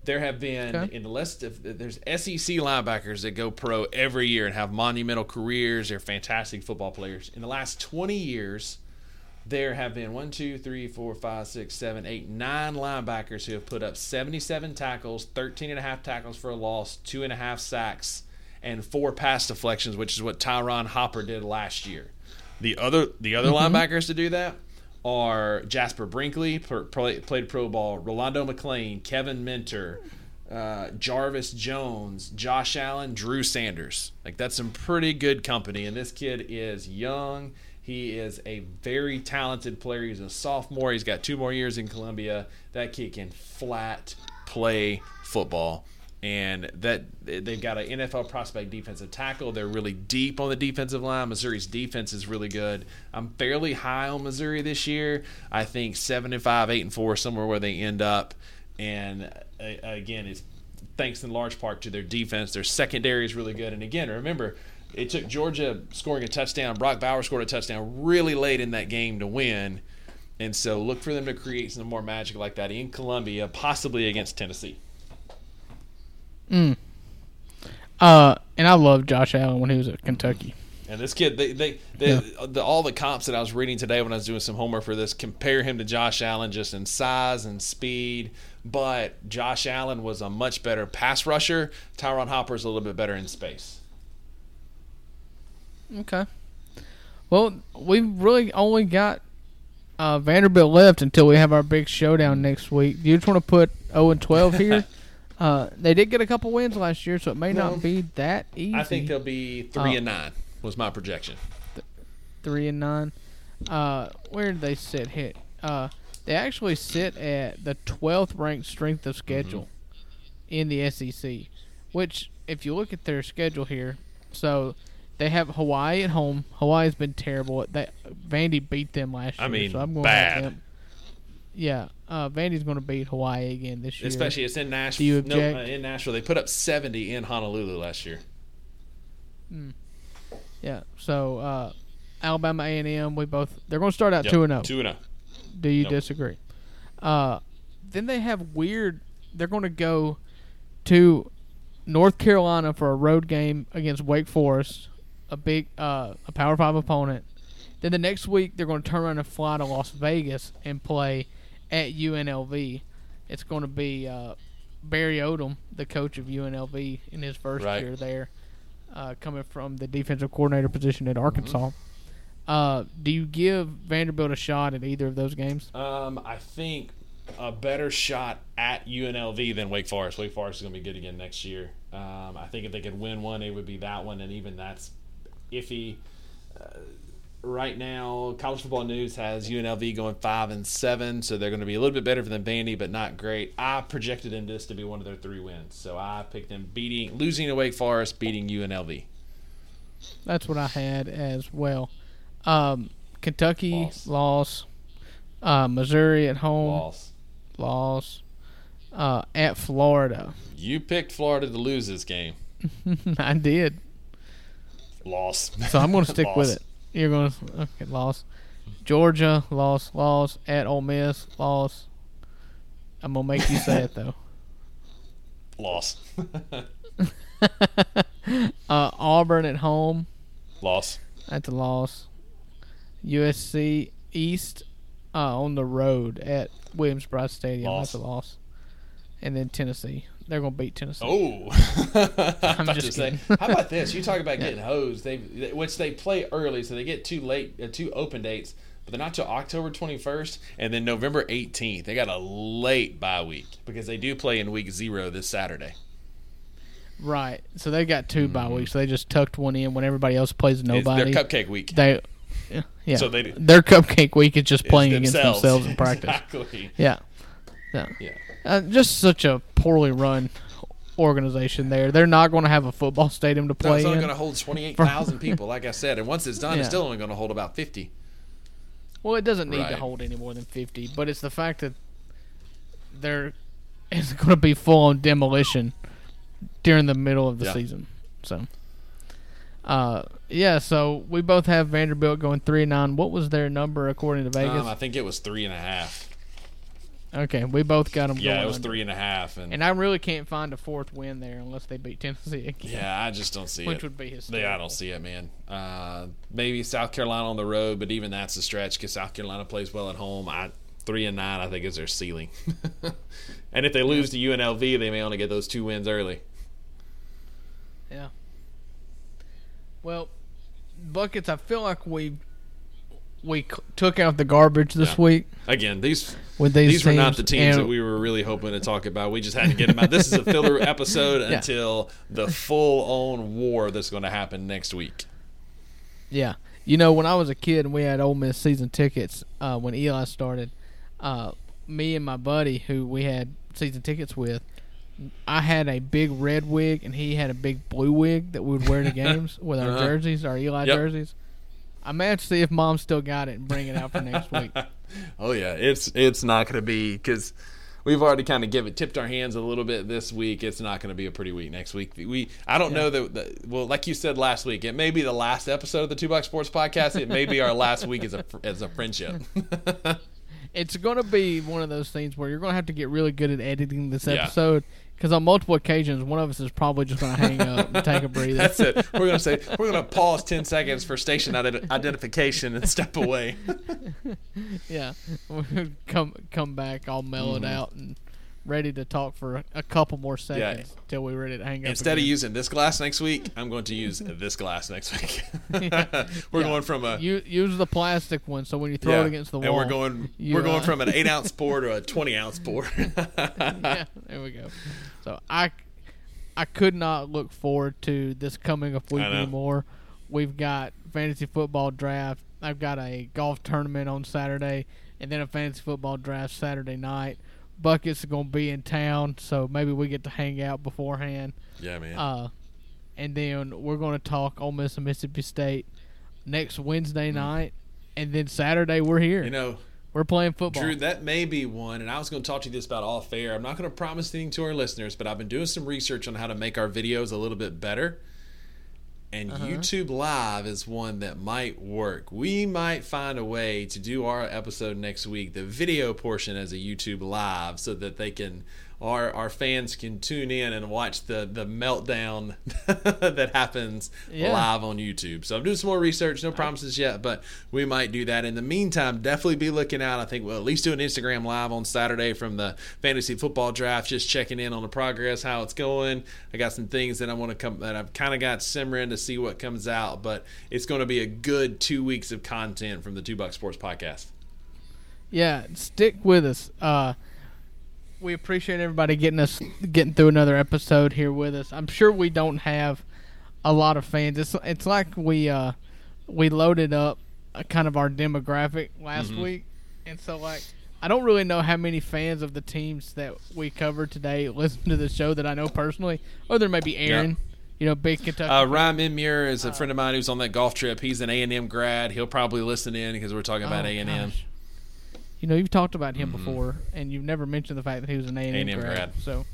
There have been Okay. in the list of there's SEC linebackers that go pro every year and have monumental careers. They're fantastic football players. In the last 20 years, there have been one, two, three, four, five, six, seven, eight, nine linebackers who have put up 77 tackles, 13 and a half tackles for a loss, two and a half sacks, and four pass deflections, which is what Ty'Ron Hopper did last year. The other the other mm-hmm. linebackers to do that are Jasper Brinkley, played pro ball, Rolando McClain, Kevin Minter, uh, Jarvis Jones, Josh Allen, Drew Sanders. Like that's some pretty good company, and this kid is young. He is a very talented player. He's a sophomore. He's got two more years in Columbia. That kid can flat play football. And that they've got an NFL prospect defensive tackle. They're really deep on the defensive line. Missouri's defense is really good. I'm fairly high on Missouri this year. I think seven and five, eight and four, somewhere where they end up. And uh, again, it's thanks in large part to their defense. Their secondary is really good. And again, remember, it took Georgia scoring a touchdown. Brock Bowers scored a touchdown really late in that game to win. And so look for them to create some more magic like that in Columbia, possibly against Tennessee. Mm. Uh, and I love Josh Allen when he was at Kentucky. And this kid, they, they, they yeah. the, all the comps that I was reading today when I was doing some homework for this compare him to Josh Allen just in size and speed. But Josh Allen was a much better pass rusher. Ty'Ron Hopper is a little bit better in space. Okay. Well, we've really only got uh, Vanderbilt left until we have our big showdown next week. Do you just want to put 0 and 12 here? [laughs] Uh, they did get a couple wins last year, so it may no, not be that easy. I think they'll be three uh, and nine. Was my projection. Th- three and nine. Uh, where did they sit? Hit. Uh, they actually sit at the twelfth ranked strength of schedule mm-hmm. in the SEC. Which, if you look at their schedule here, so they have Hawaii at home. Hawaii's been terrible. That Vandy beat them last year. I mean, so I'm going bad. Yeah, uh, Vandy's going to beat Hawaii again this year. Especially it's in Nashville. No, uh, in Nashville, they put up seventy in Honolulu last year. Mm. Yeah. So uh, Alabama A and M, we both they're going to start out two and zero. Oh. Two and zero. Oh. Do you nope. disagree? Uh, then they have weird. They're going to go to North Carolina for a road game against Wake Forest, a big uh, a Power Five opponent. Then the next week they're going to turn around and fly to Las Vegas and play at UNLV. It's going to be uh, Barry Odom, the coach of UNLV, in his first right. year there, uh, coming from the defensive coordinator position at Arkansas. Mm-hmm. Uh, do you give Vanderbilt a shot at either of those games? Um, I think a better shot at UNLV than Wake Forest. Wake Forest is going to be good again next year. Um, I think if they could win one, it would be that one, and even that's iffy. Uh, right now, College Football News has UNLV going five and seven, so they're going to be a little bit better than Vandy, but not great. I projected them this to be one of their three wins, so I picked them beating, losing to Wake Forest, beating UNLV. That's what I had as well. Um, Kentucky loss. loss. Uh, Missouri at home loss. Loss. Uh, at Florida. You picked Florida to lose this game. [laughs] I did. Loss. So I'm going [laughs] to stick with it. You're going to okay, loss. Georgia loss, loss at Ole Miss loss. I'm gonna make you say it though. [laughs] Loss. [laughs] uh, Auburn at home. Loss. That's a loss. USC East uh, on the road at Williams-Brice Stadium. Loss. That's a loss. And then Tennessee. They're going to beat Tennessee. Oh, [laughs] [laughs] I'm just say. How about this? You talk about getting hosed. They, which they play early, so they get two late, uh, two open dates, but they're not till October 21st and then November 18th. They got a late bye week because they do play in week zero this Saturday. Right. So they got 2 mm-hmm. bye weeks. So they just tucked one in when everybody else plays nobody. It's their cupcake week. They yeah. So they do. Their cupcake week is just playing against themselves in practice. [laughs] exactly. Yeah. Yeah. Yeah. Uh, just such a poorly run organization there. They're not going to have a football stadium to play no, it's only going to hold [laughs] 28,000 people, like I said. And once it's done, yeah. it's still only going to hold about 50. Well, it doesn't need right. to hold any more than 50, but it's the fact that there is going to be full on demolition during the middle of the yeah. season. So, uh, yeah, so we both have Vanderbilt going 3 and 9. What was their number according to Vegas? Um, I think it was three and a half. Okay, we both got them. Yeah, it was under. three and a half, and and I really can't find a fourth win there unless they beat Tennessee again. Yeah, I just don't see Which it. Which would be his. Yeah, I don't see it, man. Uh, maybe South Carolina on the road, but even that's a stretch because South Carolina plays well at home. I three and nine, I think, is their ceiling. [laughs] and if they lose to UNLV, they may only get those two wins early. Yeah. Well, buckets. I feel like we we took out the garbage this yeah. week. Again, these With these, these were not the teams that we were really hoping to talk about. We just had to get them out. This is a filler [laughs] episode yeah. until the full on war that's going to happen next week. Yeah, you know, when I was a kid and we had Ole Miss season tickets uh, when Eli started, uh, me and my buddy who we had season tickets with, I had a big red wig and he had a big blue wig that we would wear to [laughs] games with our Uh-huh. jerseys, our Eli Yep. jerseys. I may have to see if mom still got it and bring it out for next week. [laughs] Oh yeah, it's it's not going to be because we've already kind of give it tipped our hands a little bit this week. It's not going to be a pretty week next week. We I don't know that, that well, like you said last week, it may be the last episode of the Two Buck Sports Podcast. It may be our last week as a as a friendship. [laughs] It's going to be one of those things where you're going to have to get really good at editing this Yeah. Because on multiple occasions, one of us is probably just going to hang up and take a [laughs] breather. That's it. We're gonna say we're gonna pause ten seconds for station ident- identification and step away. [laughs] Yeah, come come back all mellowed Mm-hmm. out and ready to talk for a, couple more seconds till we're ready to hang up. Instead of using this glass next week, I'm going to use this glass next week. [laughs] [laughs] we're Yeah. going from a U- use the plastic one, so when you throw yeah, it against the wall, and we're going you, we're going uh, from an eight ounce [laughs] pour to a twenty ounce pour. yeah, there we go. So I, I could not look forward to this coming up week anymore. We've got fantasy football draft. I've got a golf tournament on Saturday, and then a fantasy football draft Saturday night. Buckets are gonna be in town, so maybe we get to hang out beforehand. yeah, man. Uh, and then we're gonna talk Ole Miss and Mississippi State next Wednesday night, and then Saturday we're here. Mm. you know, we're playing football. Drew, that may be one, and I was going to talk to you this about off air. I'm not going to promise anything to our listeners, but I've been doing some research on how to make our videos a little bit better. And Uh-huh. YouTube Live is one that might work. We might find a way to do our episode next week, the video portion as a YouTube Live, so that they can our our fans can tune in and watch the the meltdown [laughs] that happens Yeah. live on YouTube. So I'm doing some more research, no promises yet, but we might do that. In the meantime, definitely be looking out. I think we'll at least do an Instagram live on Saturday from the fantasy football draft, just checking in on the progress, how it's going. I got some things that I want to come that I've kind of got simmering to see what comes out, but it's going to be a good two weeks of content from the Two Buck Sports Podcast. Yeah, stick with us. Uh, we appreciate everybody getting us getting through another episode here with us. I'm sure we don't have a lot of fans. It's it's like we uh, we loaded up a kind of our demographic last Mm-hmm. week, and so like I don't really know how many fans of the teams that we covered today listen to the show that I know personally. Or there may be Aaron, you know, big Kentucky. Uh, Ryan Minmuir is a friend of mine who's on that golf trip. He's an A and M grad. He'll probably listen in because we're talking about Oh, A and M. You know, you've talked about him before, and you've never mentioned the fact that he was an A and A&M grad. So,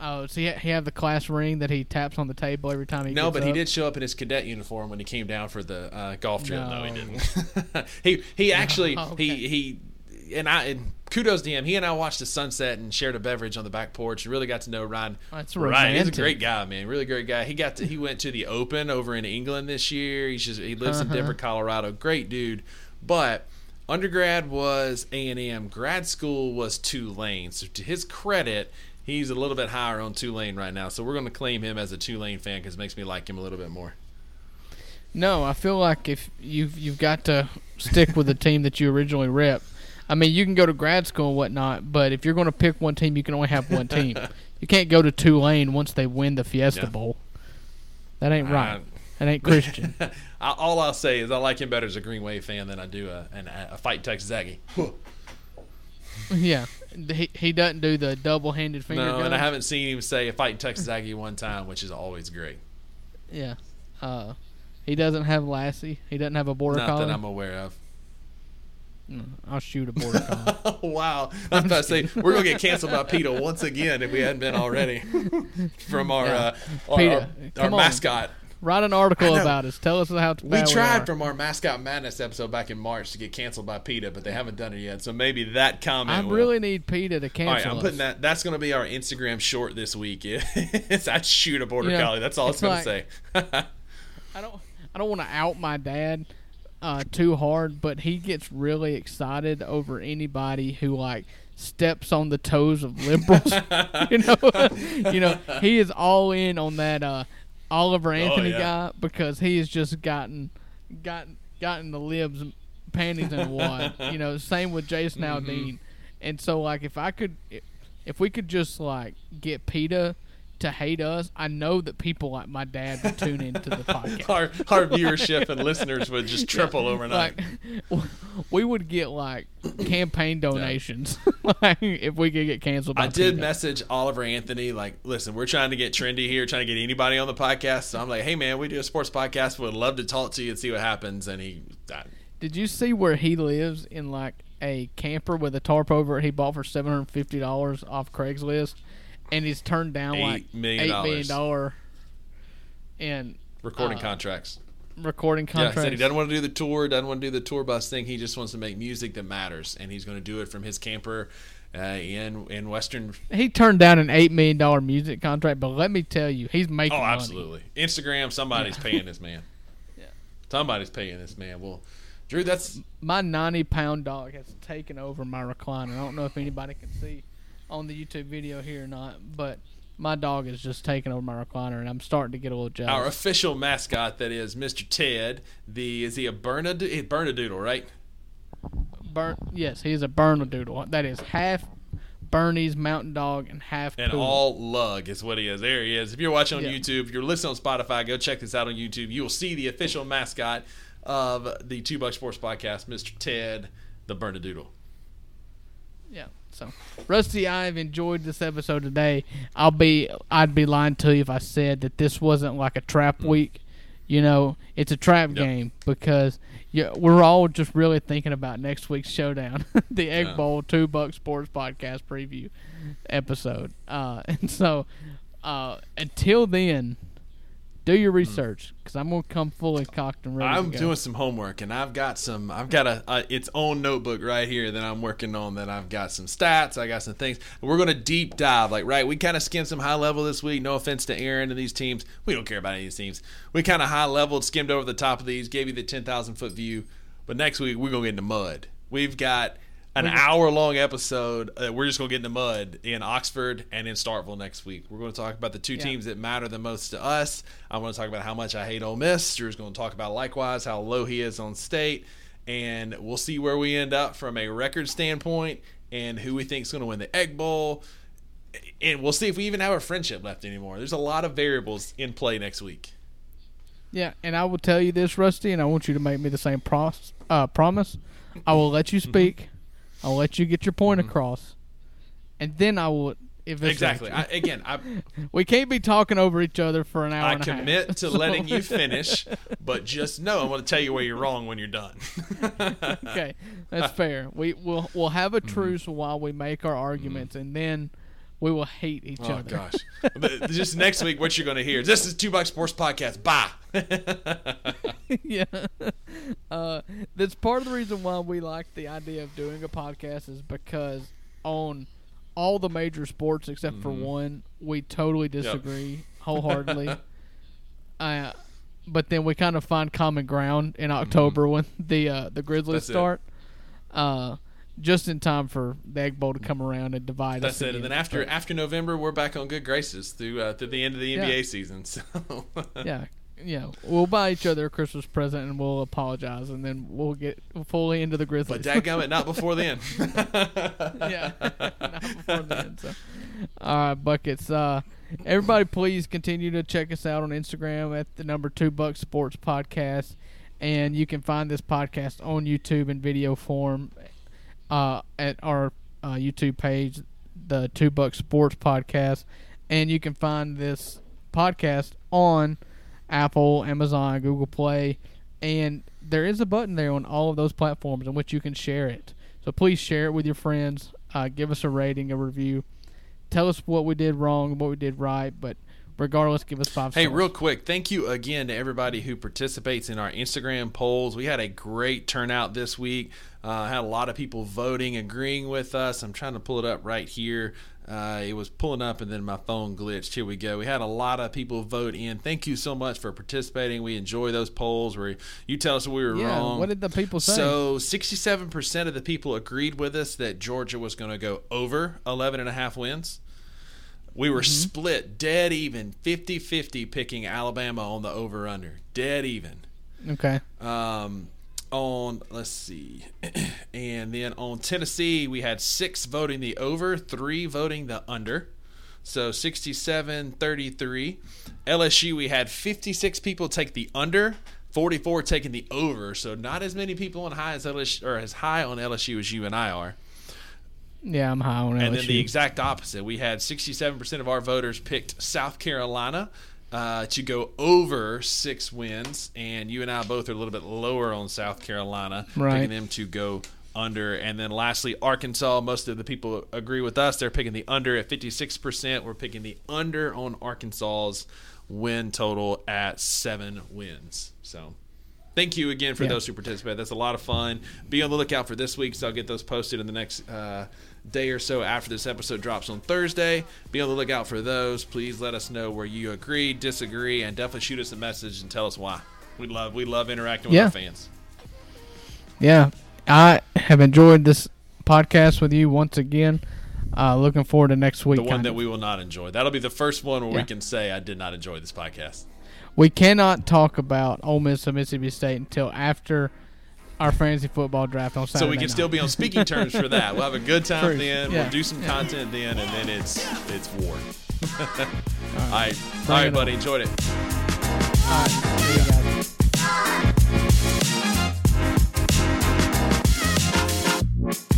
oh, so he, he have the class ring that he taps on the table every time he. No, but he did show up in his cadet uniform when he came down for the uh, golf trip. No, he didn't. [laughs] he he actually [laughs] okay. he he and I and kudos to him. He and I watched the sunset and shared a beverage on the back porch. and Really got to know Ryan. That's Ryan, he's a great guy, man. Really great guy. He got to he went to the Open over in England this year. He's just he lives in Uh-huh. Denver, Colorado. Great dude, but. Undergrad was A and M. Grad school was Tulane. So to his credit, he's a little bit higher on Tulane right now. So we're going to claim him as a Tulane fan because it makes me like him a little bit more. No, I feel like if you've you've got to stick with the team that you originally rep. I mean, you can go to grad school and whatnot, but if you're going to pick one team, you can only have one team. [laughs] you can't go to Tulane once they win the Fiesta Yeah. Bowl. That ain't right. Uh, that ain't Christian. [laughs] I, all I'll say is I like him better as a Green Wave fan than I do a, an, a fight Texas Aggie. [laughs] yeah, he he doesn't do the double-handed finger No, and I haven't seen him say a fight Texas Aggie one time, which is always great. Yeah. Uh, he doesn't have Lassie. He doesn't have a border Not collie. that I'm aware of. Mm, I'll shoot a border collie. [laughs] wow. I'm about to say, we're going to get canceled by PETA once again if we hadn't been already from our, Yeah. uh, our, PETA, our, our mascot. Write an article about us. Tell us how to We tried are. from our Mascot Madness episode back in March to get canceled by PETA, but they haven't done it yet. So maybe that comment I will. really need PETA to cancel All right, I'm us. putting that. That's going to be our Instagram short this week. [laughs] It's I shoot a border know, collie. That's all it's, it's going to say. [laughs] I don't. I don't want to out my dad uh, too hard, but he gets really excited over anybody who like steps on the toes of liberals. [laughs] you know, you know, he is all in on that uh, Oliver Anthony Oh, yeah. guy because he has just gotten gotten gotten the libs panties in wad. [laughs] you know, same with Jason Mm-hmm. Aldean. And so, like, if I could, if we could just like get PETA to hate us, I know that people like my dad would tune into the [laughs] podcast. our our viewership and listeners would just triple overnight. Like, [laughs] we would get like campaign donations [laughs] like, if we could get canceled. By I did message Oliver Anthony, like, listen, we're trying to get trendy here, trying to get anybody on the podcast. So I'm like, hey man, we do a sports podcast. We would love to talk to you and see what happens. And he, I, Did you see where he lives in like a camper with a tarp over it? He bought for seven hundred fifty dollars off Craigslist, and he's turned down Eight like million eight million dollar in recording Uh, contracts. recording Yeah, contracts. he said he doesn't want to do the tour, doesn't want to do the tour bus thing. He just wants to make music that matters, and he's going to do it from his camper uh, in in Western. He turned down an eight million dollar music contract, but let me tell you, he's making Oh, money. absolutely. Instagram, somebody's paying this man. [laughs] Yeah. Somebody's paying this man. Well, Drew, that's My ninety pound dog has taken over my recliner. I don't know if anybody can see on the YouTube video here or not, but my dog is just taking over my recliner, and I'm starting to get a little jealous. our official mascot. That is Mr. Ted. The is he a Bernad Bernadoodle, right? Burn, yes, he is a Bernedoodle. That is half Bernese Mountain Dog and half And poodle. all lug is what he is. There he is. If you're watching on Yeah. YouTube, if you're listening on Spotify, go check this out on YouTube. You will see the official mascot of the Two Buck Sports Podcast, Mr. Ted, the Bernadoodle. Yeah. So, Rusty, I've enjoyed this episode today. I'll be, I'd be lying to you if I said that this wasn't like a trap week. You know, it's a trap Mm. Yep. game because yeah, we're all just really thinking about next week's showdown, [laughs] the Egg Yeah. Bowl Two Buck Sports Podcast preview episode. Uh, [laughs] and so, uh, until then, do your hmm. research because I'm gonna come fully cocked and ready. I'm doing some homework, and I've got some. I've got a, a its own notebook right here that I'm working on. That I've got some stats. I got some things. We're gonna deep dive. Like right, we kind of skimmed some high level this week. No offense to Aaron and these teams. We don't care about any of these teams. We kind of high leveled, skimmed over the top of these, gave you the ten thousand foot view. But next week we're gonna get into mud. We've got an hour long episode. Uh, we're just gonna get in the mud in Oxford and in Starkville next week. We're gonna talk about the two Yeah. teams that matter the most to us. I'm gonna talk about how much I hate Ole Miss. Drew's gonna talk about likewise how low he is on state, and we'll see where we end up from a record standpoint and who we think is gonna win the Egg Bowl. And we'll see if we even have a friendship left anymore. There's a lot of variables in play next week. Yeah, and I will tell you this, Rusty, and I want you to make me the same pros- uh, promise. I will let you [laughs] speak. I'll let you get your point across, and then I will. If Exactly. I, again, I, [laughs] we can't be talking over each other for an hour. I and a half. commit to So- letting you finish, but just know I'm going to tell you where you're wrong when you're done. [laughs] okay, [laughs] that's fair. We will we'll have a Mm-hmm. truce while we make our arguments, and then we will hate each Oh other. gosh! [laughs] But just next week, what you're going to hear? This is Two Bucks Sports Podcast. Bye. [laughs] yeah. Uh, that's part of the reason why we like the idea of doing a podcast is because on all the major sports except for one, we totally disagree [laughs] wholeheartedly. uh, but then we kind of find common ground in October when the uh, the Grizzlies That's it. start. Uh, just in time for the Egg Bowl to come around and divide That's us. it. And then after after November, we're back on good graces through uh, through the end of the Yeah. NBA season. [laughs] So yeah, yeah, we'll buy each other a Christmas present and we'll apologize, and then we'll get fully into the Grizzlies. but dadgummit, not before then. [laughs] yeah, not before then. So, all right, buckets. Uh, everybody, please continue to check us out on Instagram at the number two Buck Sports Podcast, and you can find this podcast on YouTube in video form uh, at our uh, YouTube page, the Two Buck Sports Podcast, and you can find this podcast on Apple, Amazon, Google Play, and there is a button there on all of those platforms in which you can share it. So please share it with your friends. Uh, give us a rating, a review. Tell us what we did wrong, what we did right, but regardless, give us five Hey, stars. real quick, thank you again to everybody who participates in our Instagram polls. We had a great turnout this week. Uh, had a lot of people voting, agreeing with us. I'm trying to pull it up right here. Uh, it was pulling up and then my phone glitched. Here we go. We had a lot of people vote in. Thank you so much for participating. We enjoy those polls where you tell us we were yeah, wrong. what did the people say? So 67% of the people agreed with us that Georgia was going to go over 11 and a half wins. We were split dead even 50-50 picking Alabama on the over under. Dead even. okay. Um on let's see. [clears throat] and then on Tennessee we had 6 voting the over, 3 voting the under. So 67 33. LSU, we had 56 people take the under, 44 taking the over. So not as many people on high as LSU, or as high on LSU as you and I are. Yeah, I'm high on LSU. And then the exact opposite. We had 67% of our voters picked South Carolina uh, to go over six wins, and you and I both are a little bit lower on South Carolina, Right. picking them to go under. And then lastly, Arkansas. Most of the people agree with us. They're picking the under at 56%. We're picking the under on Arkansas's win total at seven wins. So. Thank you again for Yeah. those who participated. That's a lot of fun. Be on the lookout for this week's. I'll get those posted in the next uh, day or so after this episode drops on Thursday. Be on the lookout for those. Please let us know where you agree, disagree, and definitely shoot us a message and tell us why. We love we love interacting with Yeah. our fans. Yeah, I have enjoyed this podcast with you once again. Uh, looking forward to next week. The one that of. we will not enjoy. That'll be the first one where we can say I did not enjoy this podcast. we cannot talk about Ole Miss and Mississippi State until after our fantasy football draft on Saturday. So we can night. still be on speaking terms for that. We'll have a good [laughs] time then. Yeah. We'll do some yeah. content then, and then it's it's war. [laughs] all right, all right, all right buddy. On. Enjoyed it. All right,